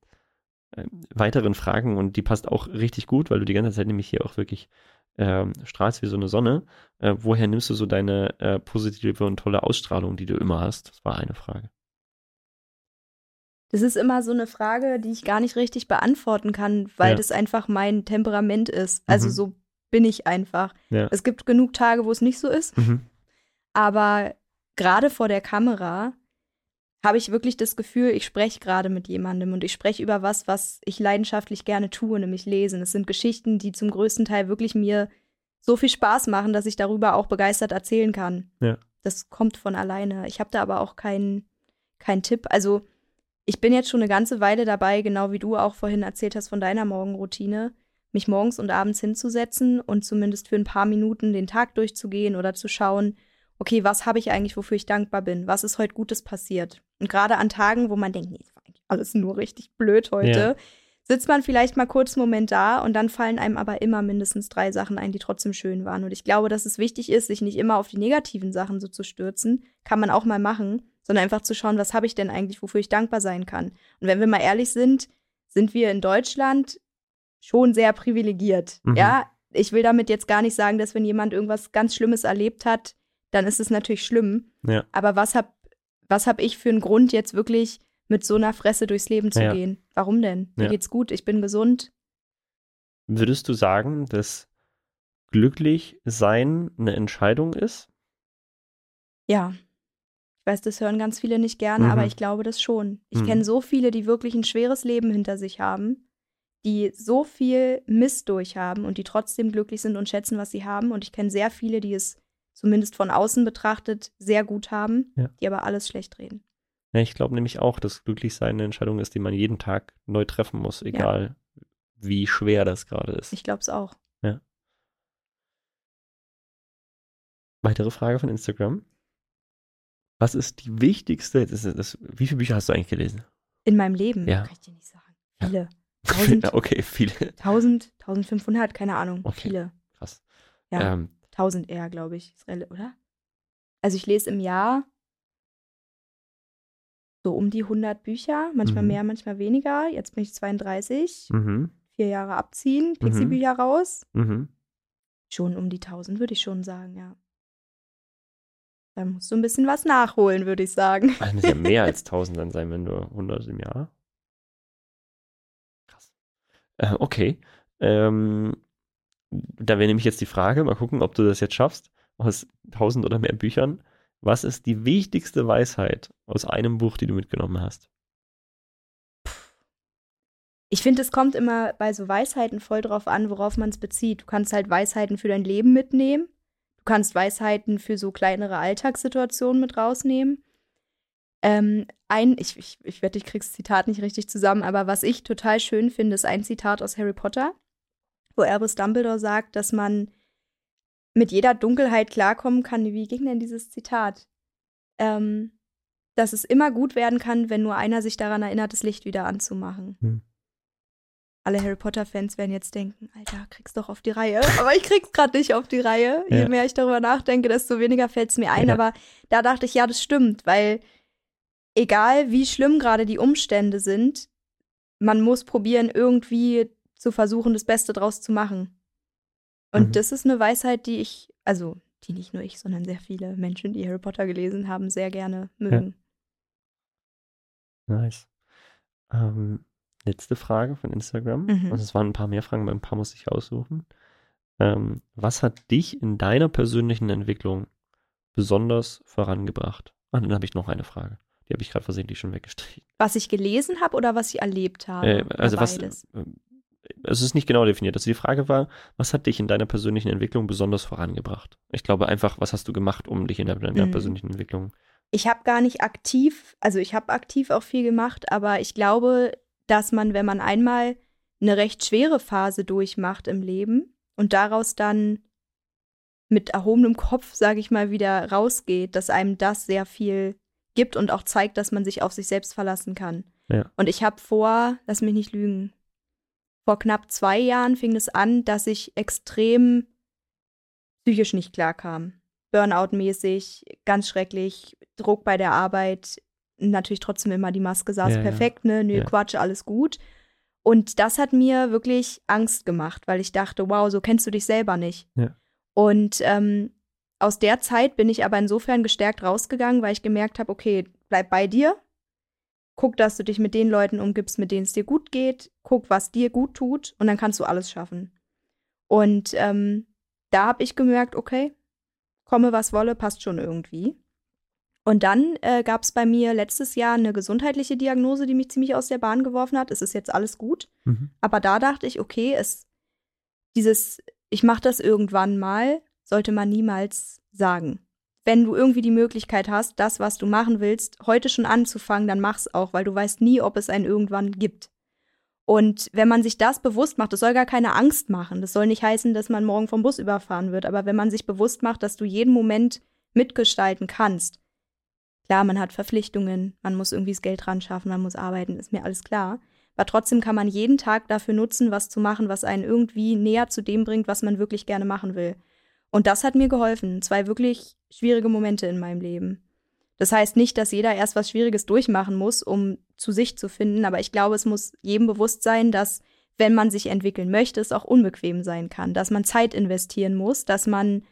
äh, weiteren Fragen und die passt auch richtig gut, weil du die ganze Zeit nämlich hier auch wirklich ähm, strahlst wie so eine Sonne. Äh, woher nimmst du so deine äh, positive und tolle Ausstrahlung, die du immer hast? Das war eine Frage. Das ist immer so eine Frage, die ich gar nicht richtig beantworten kann, weil Ja. das einfach mein Temperament ist. Also Mhm. so bin ich einfach. Ja. Es gibt genug Tage, wo es nicht so ist, Mhm. aber gerade vor der Kamera habe ich wirklich das Gefühl, ich spreche gerade mit jemandem und ich spreche über was, was ich leidenschaftlich gerne tue, nämlich lesen. Es sind Geschichten, die zum größten Teil wirklich mir so viel Spaß machen, dass ich darüber auch begeistert erzählen kann. Ja. Das kommt von alleine. Ich habe da aber auch keinen keinen Tipp. Also ich bin jetzt schon eine ganze Weile dabei, genau wie du auch vorhin erzählt hast von deiner Morgenroutine, mich morgens und abends hinzusetzen und zumindest für ein paar Minuten den Tag durchzugehen oder zu schauen, okay, was habe ich eigentlich, wofür ich dankbar bin? Was ist heute Gutes passiert? Und gerade an Tagen, wo man denkt, nee, das war eigentlich alles nur richtig blöd heute, Ja. sitzt man vielleicht mal kurz einen Moment da und dann fallen einem aber immer mindestens drei Sachen ein, die trotzdem schön waren. Und ich glaube, dass es wichtig ist, sich nicht immer auf die negativen Sachen so zu stürzen. Kann man auch mal machen, sondern einfach zu schauen, was habe ich denn eigentlich, wofür ich dankbar sein kann. Und wenn wir mal ehrlich sind, sind wir in Deutschland schon sehr privilegiert. Mhm. Ja, ich will damit jetzt gar nicht sagen, dass wenn jemand irgendwas ganz Schlimmes erlebt hat, dann ist es natürlich schlimm. Ja. Aber was hab, was hab ich für einen Grund, jetzt wirklich mit so einer Fresse durchs Leben zu Ja. gehen? Warum denn? Mir Ja. geht's gut, ich bin gesund. Würdest du sagen, dass glücklich sein eine Entscheidung ist? Ja. Ich weiß, das hören ganz viele nicht gerne, Mhm. aber ich glaube das schon. Ich Mhm. kenne so viele, die wirklich ein schweres Leben hinter sich haben, die so viel Mist durchhaben und die trotzdem glücklich sind und schätzen, was sie haben. Und ich kenne sehr viele, die es zumindest von außen betrachtet sehr gut haben, Ja. die aber alles schlecht reden. Ja, ich glaube nämlich auch, dass glücklich sein eine Entscheidung ist, die man jeden Tag neu treffen muss, egal wie schwer das gerade ist. Ich glaube es auch. Weitere Frage von Instagram. Was ist die wichtigste, das ist, das, wie viele Bücher hast du eigentlich gelesen? In meinem Leben, Ja. kann ich dir nicht sagen. Viele. Ja, okay, viele. 1000, 1500, keine Ahnung. Okay. Viele. Krass. Ja, Ähm, 1000 eher, glaube ich. Oder? Also ich lese im Jahr so um die 100 Bücher, manchmal Mhm. mehr, manchmal weniger. Jetzt bin ich 32, mhm, vier Jahre abziehen, Mhm. Pixie-Bücher raus. mhm. Schon um die 1000, würde ich schon sagen, ja. Da musst du ein bisschen was nachholen, würde ich sagen. Das muss ja mehr als 1000 dann sein, wenn du 100 im Jahr. Krass. Äh, okay. Ähm, da wäre nämlich jetzt die Frage, mal gucken, ob du das jetzt schaffst, aus 1000 oder mehr Büchern. Was ist die wichtigste Weisheit aus einem Buch, die du mitgenommen hast? Ich finde, es kommt immer bei so Weisheiten voll drauf an, worauf man es bezieht. Du kannst halt Weisheiten für dein Leben mitnehmen. Du kannst Weisheiten für so kleinere Alltagssituationen mit rausnehmen. Ähm, ein, ich, ich, ich wette, ich krieg's Zitat nicht richtig zusammen, aber was ich total schön finde, ist ein Zitat aus Harry Potter, wo Albus Dumbledore sagt, dass man mit jeder Dunkelheit klarkommen kann. Wie ging denn dieses Zitat? Ähm, dass es immer gut werden kann, wenn nur einer sich daran erinnert, das Licht wieder anzumachen. Hm. Alle Harry Potter-Fans werden jetzt denken, Alter, krieg's doch auf die Reihe. Aber ich krieg's gerade nicht auf die Reihe. Je Ja. mehr ich darüber nachdenke, desto weniger fällt's mir ein. Ja. Aber da dachte ich, ja, das stimmt, weil egal wie schlimm gerade die Umstände sind, man muss probieren, irgendwie zu versuchen, das Beste draus zu machen. Und Mhm. das ist eine Weisheit, die ich, also die nicht nur ich, sondern sehr viele Menschen, die Harry Potter gelesen haben, sehr gerne mögen. Nice. Ähm, letzte Frage von Instagram. Mhm. Also es waren ein paar mehr Fragen, aber ein paar muss ich aussuchen. Ähm, was hat dich in deiner persönlichen Entwicklung besonders vorangebracht? Ah, dann habe ich noch eine Frage. Die habe ich gerade versehentlich schon weggestrichen. Was ich gelesen habe oder was ich erlebt habe? Äh, also was, beides? äh, es ist nicht genau definiert. Also die Frage war, was hat dich in deiner persönlichen Entwicklung besonders vorangebracht? Ich glaube einfach, was hast du gemacht, um dich in deiner Mhm. persönlichen Entwicklung? Ich habe gar nicht aktiv, also ich habe aktiv auch viel gemacht, aber ich glaube, dass man, wenn man einmal eine recht schwere Phase durchmacht im Leben und daraus dann mit erhobenem Kopf, sage ich mal, wieder rausgeht, dass einem das sehr viel gibt und auch zeigt, dass man sich auf sich selbst verlassen kann. Ja. Und ich habe vor, lass mich nicht lügen, vor knapp zwei Jahren fing es an, dass ich extrem psychisch nicht klarkam. Burnout-mäßig, ganz schrecklich, Druck bei der Arbeit, natürlich trotzdem immer die Maske saß Ja, perfekt, ne? Nö, Ja. Quatsch, alles gut. Und das hat mir wirklich Angst gemacht, weil ich dachte, wow, so kennst du dich selber nicht. Ja. Und ähm, aus der Zeit bin ich aber insofern gestärkt rausgegangen, weil ich gemerkt habe, okay, bleib bei dir, guck, dass du dich mit den Leuten umgibst, mit denen es dir gut geht, guck, was dir gut tut und dann kannst du alles schaffen. Und ähm, da habe ich gemerkt, okay, komme was wolle, passt schon irgendwie. Und dann äh, gab es bei mir letztes Jahr eine gesundheitliche Diagnose, die mich ziemlich aus der Bahn geworfen hat. Es ist jetzt alles gut. Mhm. Aber da dachte ich, okay, es dieses, ich mache das irgendwann mal, sollte man niemals sagen. Wenn du irgendwie die Möglichkeit hast, das, was du machen willst, heute schon anzufangen, dann mach's auch, weil du weißt nie, ob es einen irgendwann gibt. Und wenn man sich das bewusst macht, das soll gar keine Angst machen. Das soll nicht heißen, dass man morgen vom Bus überfahren wird. Aber wenn man sich bewusst macht, dass du jeden Moment mitgestalten kannst, klar, man hat Verpflichtungen, man muss irgendwie das Geld ran schaffen, man muss arbeiten, ist mir alles klar. Aber trotzdem kann man jeden Tag dafür nutzen, was zu machen, was einen irgendwie näher zu dem bringt, was man wirklich gerne machen will. Und das hat mir geholfen. Zwei wirklich schwierige Momente in meinem Leben. Das heißt nicht, dass jeder erst was Schwieriges durchmachen muss, um zu sich zu finden, aber ich glaube, es muss jedem bewusst sein, dass wenn man sich entwickeln möchte, es auch unbequem sein kann, dass man Zeit investieren muss, dass man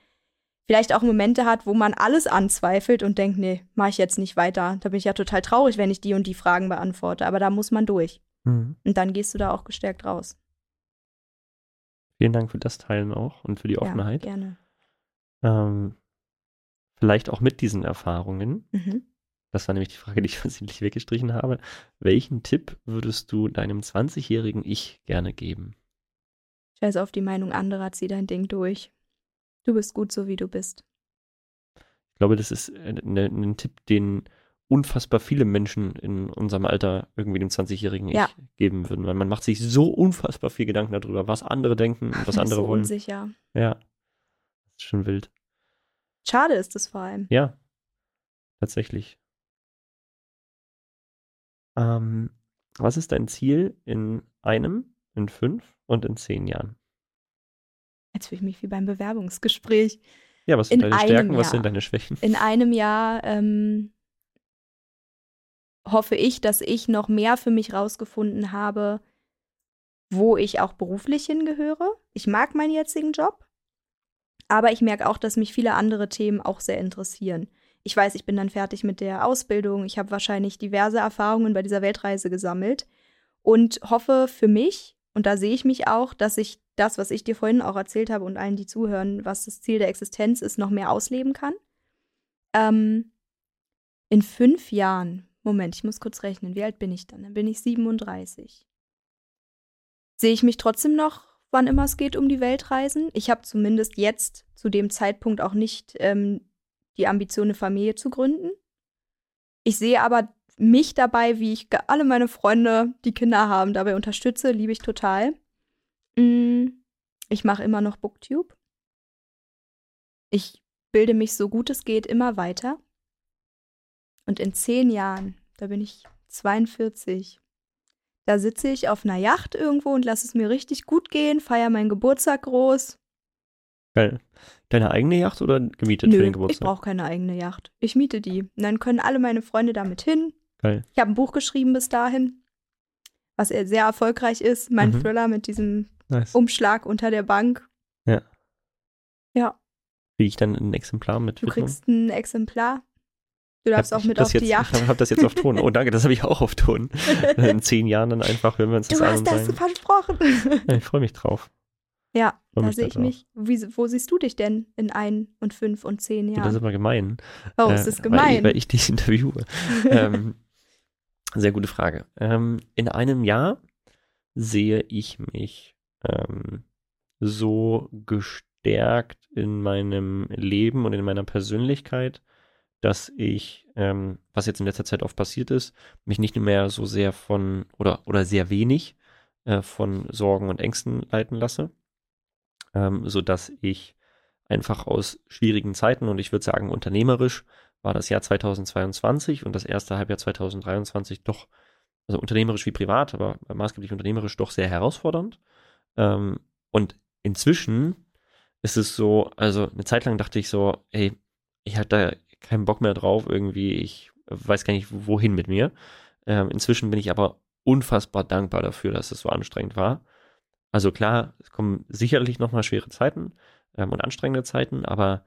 vielleicht auch Momente hat, wo man alles anzweifelt und denkt, nee, mache ich jetzt nicht weiter. Da bin ich ja total traurig, wenn ich die und die Fragen beantworte, aber da muss man durch. Mhm. Und dann gehst du da auch gestärkt raus. Vielen Dank für das Teilen auch und für die Offenheit. Ja, gerne. Ähm, vielleicht auch mit diesen Erfahrungen. Mhm. Das war nämlich die Frage, die ich versehentlich weggestrichen habe. Welchen Tipp würdest du deinem 20-jährigen Ich gerne geben? Scheiß auf die Meinung anderer, zieh dein Ding durch. Du bist gut so, wie du bist. Ich glaube, das ist ein, äh, ein Tipp, den unfassbar viele Menschen in unserem Alter irgendwie dem 20-jährigen ja. Geben würden, weil man macht sich so unfassbar viel Gedanken darüber, was andere denken und was andere so wollen. Unsicher. Ja. Das ist schon wild. Schade ist es vor allem. Ja. Tatsächlich. Ähm, was ist dein Ziel in einem, in fünf und in zehn Jahren? Jetzt fühle ich mich wie beim Bewerbungsgespräch. Ja, was sind in deine Stärken, Jahr, was sind deine Schwächen? In einem Jahr ähm, hoffe ich, dass ich noch mehr für mich rausgefunden habe, wo ich auch beruflich hingehöre. Ich mag meinen jetzigen Job, aber ich merke auch, dass mich viele andere Themen auch sehr interessieren. Ich weiß, ich bin dann fertig mit der Ausbildung. Ich habe wahrscheinlich diverse Erfahrungen bei dieser Weltreise gesammelt und hoffe für mich, und da sehe ich mich auch, dass ich das, was ich dir vorhin auch erzählt habe und allen, die zuhören, was das Ziel der Existenz ist, noch mehr ausleben kann. Ähm, in fünf Jahren Moment, ich muss kurz rechnen. Wie alt bin ich dann? Dann bin ich 37. Sehe ich mich trotzdem noch, wann immer es geht, um die Welt reisen? Ich habe zumindest jetzt zu dem Zeitpunkt auch nicht ähm, die Ambition, eine Familie zu gründen. Ich sehe aber mich dabei, wie ich alle meine Freunde, die Kinder haben, dabei unterstütze, liebe ich total. Mm, ich mache immer noch Booktube. Ich bilde mich so gut es geht immer weiter. Und in zehn Jahren, da bin ich 42, da sitze ich auf einer Yacht irgendwo und lasse es mir richtig gut gehen, feiere meinen Geburtstag groß. Geil. Deine eigene Yacht oder gemietet Nö, für den Geburtstag? Ich brauche keine eigene Yacht. Ich miete die. Und dann können alle meine Freunde damit hin. Geil. Ich habe ein Buch geschrieben bis dahin, was sehr erfolgreich ist. Mein mhm. Thriller mit diesem nice. Umschlag unter der Bank. Ja. Ja. Kriege ich dann ein Exemplar mit? Du kriegst ein Exemplar. Du darfst auch mit auf jetzt, die Yacht. Ich habe das jetzt auf Ton. Oh, danke, das habe ich auch auf Ton. In zehn Jahren dann einfach hören wir uns das an. Du hast das versprochen. Ja, ich freue mich drauf. Ja, da sehe ich mich. Wie, wo siehst du dich denn in ein und fünf und zehn Jahren? Ja, das ist immer gemein. Oh, äh, es ist gemein. Weil, weil ich dich interviewe. ähm, sehr gute Frage. Ähm, in einem Jahr sehe ich mich ähm, so gestärkt in meinem Leben und in meiner Persönlichkeit, dass ich, ähm, was jetzt in letzter Zeit oft passiert ist, mich nicht mehr so sehr von oder, oder sehr wenig äh, von Sorgen und Ängsten leiten lasse, ähm, sodass ich einfach aus schwierigen Zeiten und ich würde sagen unternehmerisch war das Jahr 2022 und das erste Halbjahr 2023 doch, also unternehmerisch wie privat, aber maßgeblich unternehmerisch doch sehr herausfordernd. Ähm, und inzwischen ist es so, also eine Zeit lang dachte ich so, ey, ich hatte da keinen Bock mehr drauf, irgendwie, ich weiß gar nicht, wohin mit mir. Ähm, inzwischen bin ich aber unfassbar dankbar dafür, dass es so anstrengend war. Also klar, es kommen sicherlich nochmal schwere Zeiten ähm, und anstrengende Zeiten, aber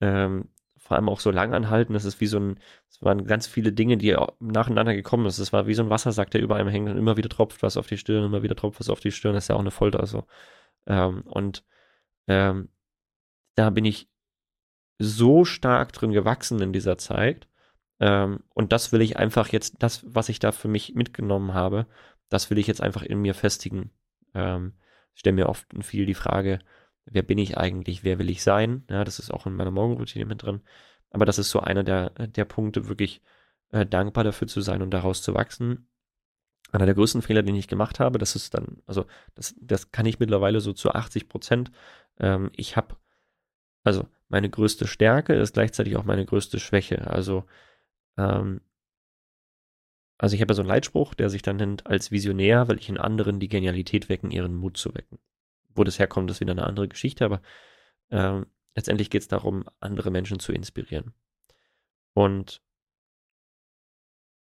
ähm, vor allem auch so lang anhalten. Das ist wie so ein, es waren ganz viele Dinge, die nacheinander gekommen sind. Es war wie so ein Wassersack, der über einem hängt und immer wieder tropft was auf die Stirn, immer wieder tropft was auf die Stirn. Das ist ja auch eine Folter so. Ähm, und ähm, da bin ich so stark drin gewachsen in dieser Zeit. Ähm, und das will ich einfach jetzt, das, was ich da für mich mitgenommen habe, das will ich jetzt einfach in mir festigen. Ähm, ich stelle mir oft viel die Frage, wer bin ich eigentlich, wer will ich sein? Ja, das ist auch in meiner Morgenroutine mit drin. Aber das ist so einer der, der Punkte, wirklich äh, dankbar dafür zu sein und daraus zu wachsen. Einer der größten Fehler, den ich gemacht habe, das ist dann, also das, das kann ich mittlerweile so zu 80 Prozent. Ähm, ich habe, also meine größte Stärke ist gleichzeitig auch meine größte Schwäche. Also, ähm, also ich habe ja so einen Leitspruch, der sich dann nennt als Visionär, weil ich in anderen die Genialität wecken, ihren Mut zu wecken. Wo das herkommt, ist wieder eine andere Geschichte, aber ähm, letztendlich geht es darum, andere Menschen zu inspirieren. Und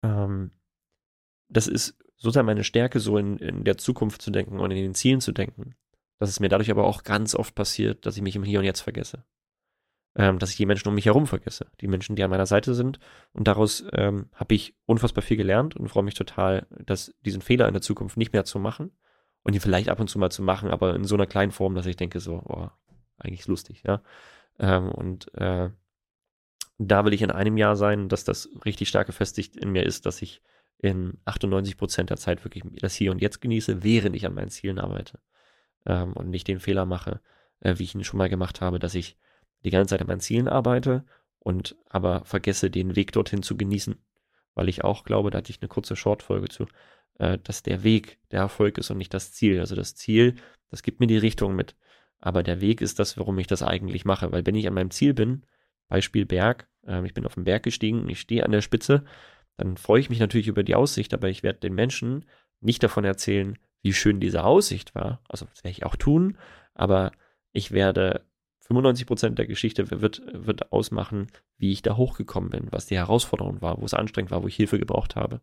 ähm, das ist sozusagen meine Stärke, so in, in der Zukunft zu denken und in den Zielen zu denken. Dass es mir dadurch aber auch ganz oft passiert, dass ich mich im Hier und Jetzt vergesse. Ähm, dass ich die Menschen um mich herum vergesse. Die Menschen, die an meiner Seite sind. Und daraus ähm, habe ich unfassbar viel gelernt und freue mich total, dass diesen Fehler in der Zukunft nicht mehr zu machen und ihn vielleicht ab und zu mal zu machen, aber in so einer kleinen Form, dass ich denke, so, oh, eigentlich ist lustig, ja. Ähm, und äh, da will ich in einem Jahr sein, dass das richtig stark gefestigt in mir ist, dass ich in 98 Prozent der Zeit wirklich das Hier und Jetzt genieße, während ich an meinen Zielen arbeite. Ähm, und nicht den Fehler mache, äh, wie ich ihn schon mal gemacht habe, dass ich die ganze Zeit an meinen Zielen arbeite und aber vergesse, den Weg dorthin zu genießen. Weil ich auch glaube, da hatte ich eine kurze Shortfolge zu, äh, dass der Weg der Erfolg ist und nicht das Ziel. Also das Ziel, das gibt mir die Richtung mit. Aber der Weg ist das, warum ich das eigentlich mache. Weil wenn ich an meinem Ziel bin, Beispiel Berg, äh, ich bin auf den Berg gestiegen, ich stehe an der Spitze, dann freue ich mich natürlich über die Aussicht, aber ich werde den Menschen nicht davon erzählen, wie schön diese Aussicht war. Also das werde ich auch tun, aber ich werde 95 Prozent der Geschichte wird, wird ausmachen, wie ich da hochgekommen bin, was die Herausforderung war, wo es anstrengend war, wo ich Hilfe gebraucht habe.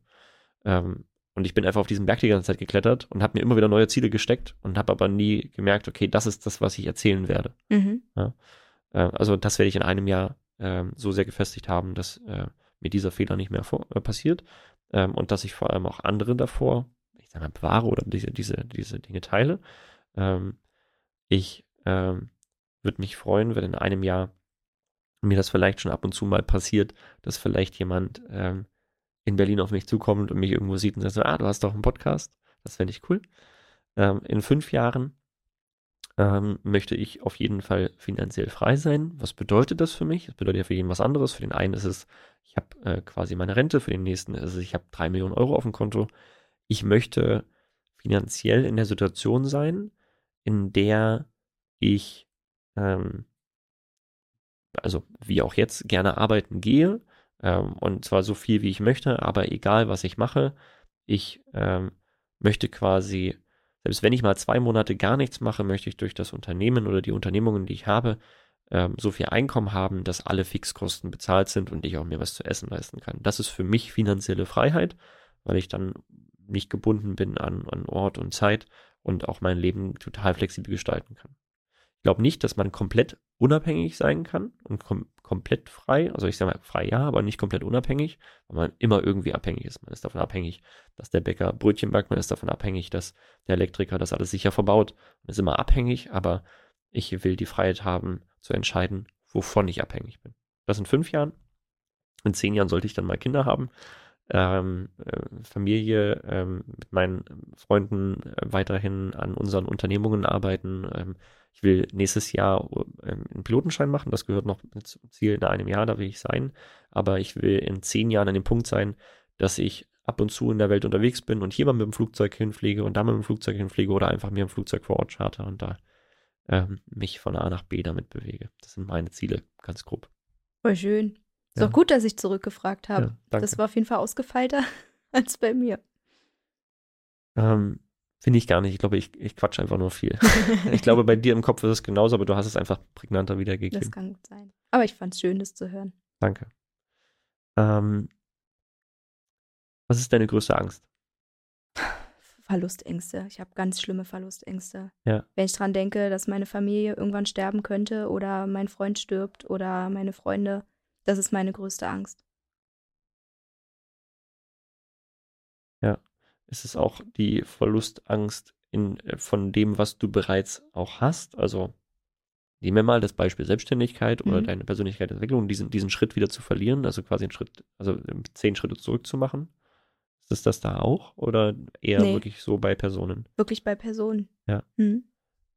Ähm, und ich bin einfach auf diesen Berg die ganze Zeit geklettert und habe mir immer wieder neue Ziele gesteckt und habe aber nie gemerkt, okay, das ist das, was ich erzählen werde. Mhm. Ja, äh, also das werde ich in einem Jahr äh, so sehr gefestigt haben, dass äh, mir dieser Fehler nicht mehr vor, äh, passiert ähm, und dass ich vor allem auch andere davor, ich sage mal, bewahre oder diese, diese, diese Dinge teile. Ähm, ich ähm, würde mich freuen, wenn in einem Jahr mir das vielleicht schon ab und zu mal passiert, dass vielleicht jemand ähm, in Berlin auf mich zukommt und mich irgendwo sieht und sagt so, ah, du hast doch einen Podcast. Das fände ich cool. Ähm, in fünf Jahren ähm, möchte ich auf jeden Fall finanziell frei sein. Was bedeutet das für mich? Das bedeutet ja für jeden was anderes. Für den einen ist es, ich habe äh, quasi meine Rente, für den nächsten ist es, ich habe drei Millionen Euro auf dem Konto. Ich möchte finanziell in der Situation sein, in der ich, ähm, also wie auch jetzt, gerne arbeiten gehe, ähm, und zwar so viel, wie ich möchte, aber egal, was ich mache, ich ähm, möchte quasi, selbst wenn ich mal zwei Monate gar nichts mache, möchte ich durch das Unternehmen oder die Unternehmungen, die ich habe, ähm, so viel Einkommen haben, dass alle Fixkosten bezahlt sind und ich auch mir was zu essen leisten kann. Das ist für mich finanzielle Freiheit, weil ich dann nicht gebunden bin an, an Ort und Zeit und auch mein Leben total flexibel gestalten kann glaube nicht, dass man komplett unabhängig sein kann und kom komplett frei. Also ich sage mal frei ja, aber nicht komplett unabhängig, weil man immer irgendwie abhängig ist. Man ist davon abhängig, dass der Bäcker Brötchen backt, man ist davon abhängig, dass der Elektriker das alles sicher verbaut. Man ist immer abhängig, aber ich will die Freiheit haben, zu entscheiden, wovon ich abhängig bin. Das in fünf Jahren. In zehn Jahren sollte ich dann mal Kinder haben. Ähm, äh, Familie, ähm, mit meinen Freunden äh, weiterhin an unseren Unternehmungen arbeiten, ähm, ich will nächstes Jahr ähm, einen Pilotenschein machen, das gehört noch zum Ziel in einem Jahr, da will ich sein. Aber ich will in zehn Jahren an dem Punkt sein, dass ich ab und zu in der Welt unterwegs bin und hier mal mit dem Flugzeug hinfliege und da mit dem Flugzeug hinfliege oder einfach mir ein Flugzeug vor Ort charter und da ähm, mich von A nach B damit bewege. Das sind meine Ziele, ganz grob. Voll schön. Ist ja. auch gut, dass ich zurückgefragt habe. Ja, das war auf jeden Fall ausgefeilter als bei mir. Ähm, Finde ich gar nicht. Ich glaube, ich, ich quatsche einfach nur viel. ich glaube, bei dir im Kopf ist es genauso, aber du hast es einfach prägnanter wiedergegeben. Das kann gut sein. Aber ich fand es schön, das zu hören. Danke. Ähm, was ist deine größte Angst? Verlustängste. Ich habe ganz schlimme Verlustängste. Ja. Wenn ich daran denke, dass meine Familie irgendwann sterben könnte oder mein Freund stirbt oder meine Freunde, Das ist meine größte Angst. Ist es auch die Verlustangst in, äh, von dem, was du bereits auch hast? Also nehmen wir mal das Beispiel Selbstständigkeit oder Mhm. deine Persönlichkeitsentwicklung, diesen, diesen Schritt wieder zu verlieren, also quasi einen Schritt, also zehn Schritte zurückzumachen. Ist es das da auch oder eher Nee. wirklich so bei Personen? Wirklich bei Personen. Ja. Mhm.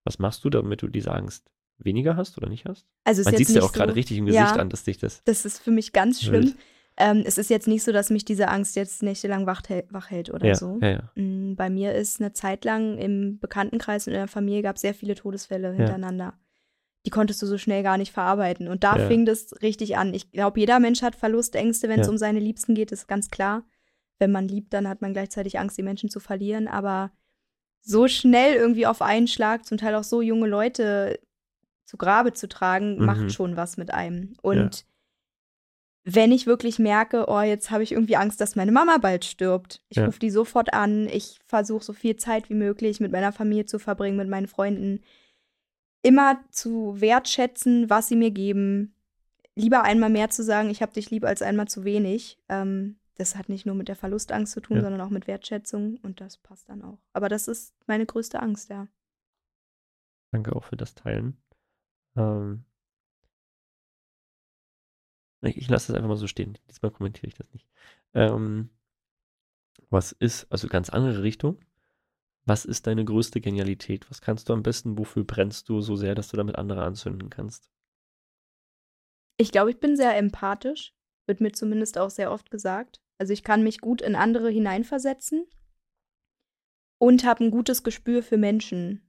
Was machst du, damit du diese Angst weniger hast oder nicht hast? Also Man sieht es ja auch gerade so, richtig im Gesicht Ja. an, dass dich das. Das ist für mich ganz schlimm. Wild. Ähm, es ist jetzt nicht so, dass mich diese Angst jetzt nächtelang wach, wach hält oder Ja, so. ja, ja. Mm, Bei mir ist eine Zeit lang im Bekanntenkreis und in der Familie gab es sehr viele Todesfälle hintereinander. Die konntest du so schnell gar nicht verarbeiten. Und da fing das richtig an. Ich glaube, jeder Mensch hat Verlustängste, wenn es um seine Liebsten geht, ist ganz klar. Wenn man liebt, dann hat man gleichzeitig Angst, die Menschen zu verlieren. Aber so schnell irgendwie auf einen Schlag, zum Teil auch so junge Leute zu Grabe zu tragen, Mhm. macht schon was mit einem. Und wenn ich wirklich merke, oh, jetzt habe ich irgendwie Angst, dass meine Mama bald stirbt, ich Ja. rufe die sofort an, ich versuche so viel Zeit wie möglich mit meiner Familie zu verbringen, mit meinen Freunden, immer zu wertschätzen, was sie mir geben, lieber einmal mehr zu sagen, ich habe dich lieb, als einmal zu wenig. Ähm, das hat nicht nur mit der Verlustangst zu tun, Ja. sondern auch mit Wertschätzung und das passt dann auch. Aber das ist meine größte Angst, ja. Danke auch für das Teilen. Ähm, ich lasse das einfach mal so stehen. Diesmal kommentiere ich das nicht. Ähm, was ist, also ganz andere Richtung. Was ist deine größte Genialität? Was kannst du am besten? Wofür brennst du so sehr, dass du damit andere anzünden kannst? Ich glaube, ich bin sehr empathisch, wird mir zumindest auch sehr oft gesagt. Also ich kann mich gut in andere hineinversetzen und habe ein gutes Gespür für Menschen.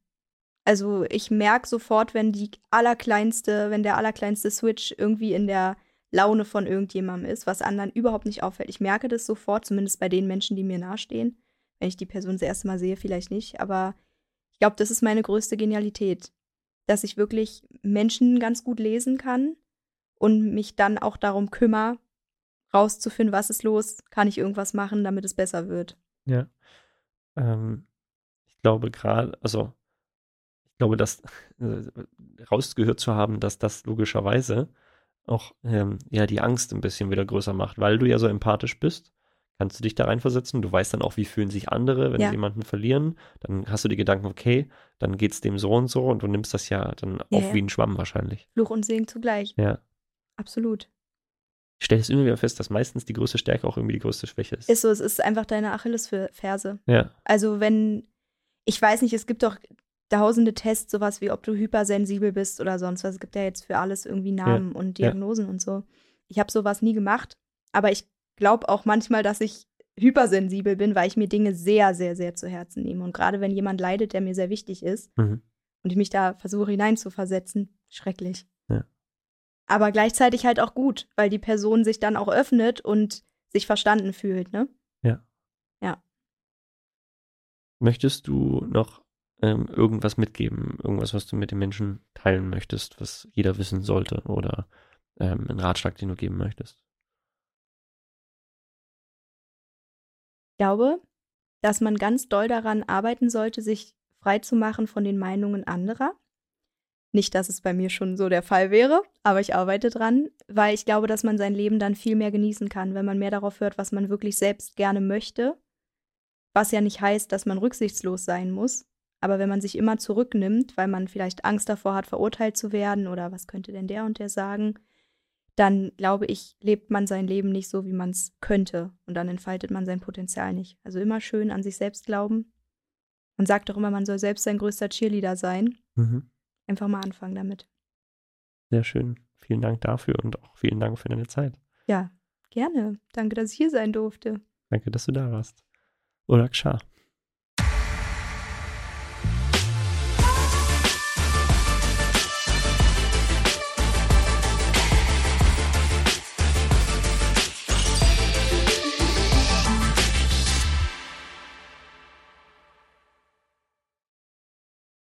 Also ich merke sofort, wenn die allerkleinste, wenn der allerkleinste Switch irgendwie in der Laune von irgendjemandem ist, was anderen überhaupt nicht auffällt. Ich merke das sofort, zumindest bei den Menschen, die mir nahestehen. Wenn ich die Person das erste Mal sehe, vielleicht nicht. Aber ich glaube, das ist meine größte Genialität. Dass ich wirklich Menschen ganz gut lesen kann und mich dann auch darum kümmere, rauszufinden, was ist los, kann ich irgendwas machen, damit es besser wird. Ja. Ähm, ich glaube gerade, also ich glaube, dass äh, rausgehört zu haben, dass das logischerweise auch ähm, ja die Angst ein bisschen wieder größer macht, weil du ja so empathisch bist. Kannst du dich da reinversetzen? Du weißt dann auch, wie fühlen sich andere, wenn Ja. sie jemanden verlieren. Dann hast du die Gedanken, okay, dann geht's dem so und so und du nimmst das ja dann Ja, auf wie ein Schwamm wahrscheinlich. Fluch und Segen zugleich. Ja. Absolut. Ich stelle es immer wieder fest, dass meistens die größte Stärke auch irgendwie die größte Schwäche ist. Ist so, es ist einfach deine Achillesferse. ja, Also wenn, ich weiß nicht, es gibt doch tausende Tests, sowas wie ob du hypersensibel bist oder sonst was. Es gibt ja jetzt für alles irgendwie Namen und ja. Diagnosen und so. Ich habe sowas nie gemacht, aber ich glaube auch manchmal, dass ich hypersensibel bin, weil ich mir Dinge sehr, sehr, sehr zu Herzen nehme. Und gerade wenn jemand leidet, der mir sehr wichtig ist Mhm. und ich mich da versuche hineinzuversetzen, schrecklich. Ja. Aber gleichzeitig halt auch gut, weil die Person sich dann auch öffnet und sich verstanden fühlt, ne? Möchtest du noch ähm, irgendwas mitgeben? Irgendwas, was du mit den Menschen teilen möchtest, was jeder wissen sollte? Oder ähm, einen Ratschlag, den du geben möchtest? Ich glaube, dass man ganz doll daran arbeiten sollte, sich frei zu machen von den Meinungen anderer. Nicht, dass es bei mir schon so der Fall wäre, aber ich arbeite dran, weil ich glaube, dass man sein Leben dann viel mehr genießen kann, wenn man mehr darauf hört, was man wirklich selbst gerne möchte. Was ja nicht heißt, dass man rücksichtslos sein muss. Aber wenn man sich immer zurücknimmt, weil man vielleicht Angst davor hat, verurteilt zu werden oder was könnte denn der und der sagen, dann glaube ich, lebt man sein Leben nicht so, wie man es könnte. Und dann entfaltet man sein Potenzial nicht. Also immer schön an sich selbst glauben. Man sagt doch immer, man soll selbst sein größter Cheerleader sein. Mhm. Einfach mal anfangen damit. Sehr schön. Vielen Dank dafür und auch vielen Dank für deine Zeit. Ja, gerne. Danke, dass ich hier sein durfte. Danke, dass du da warst. Oder Ksha.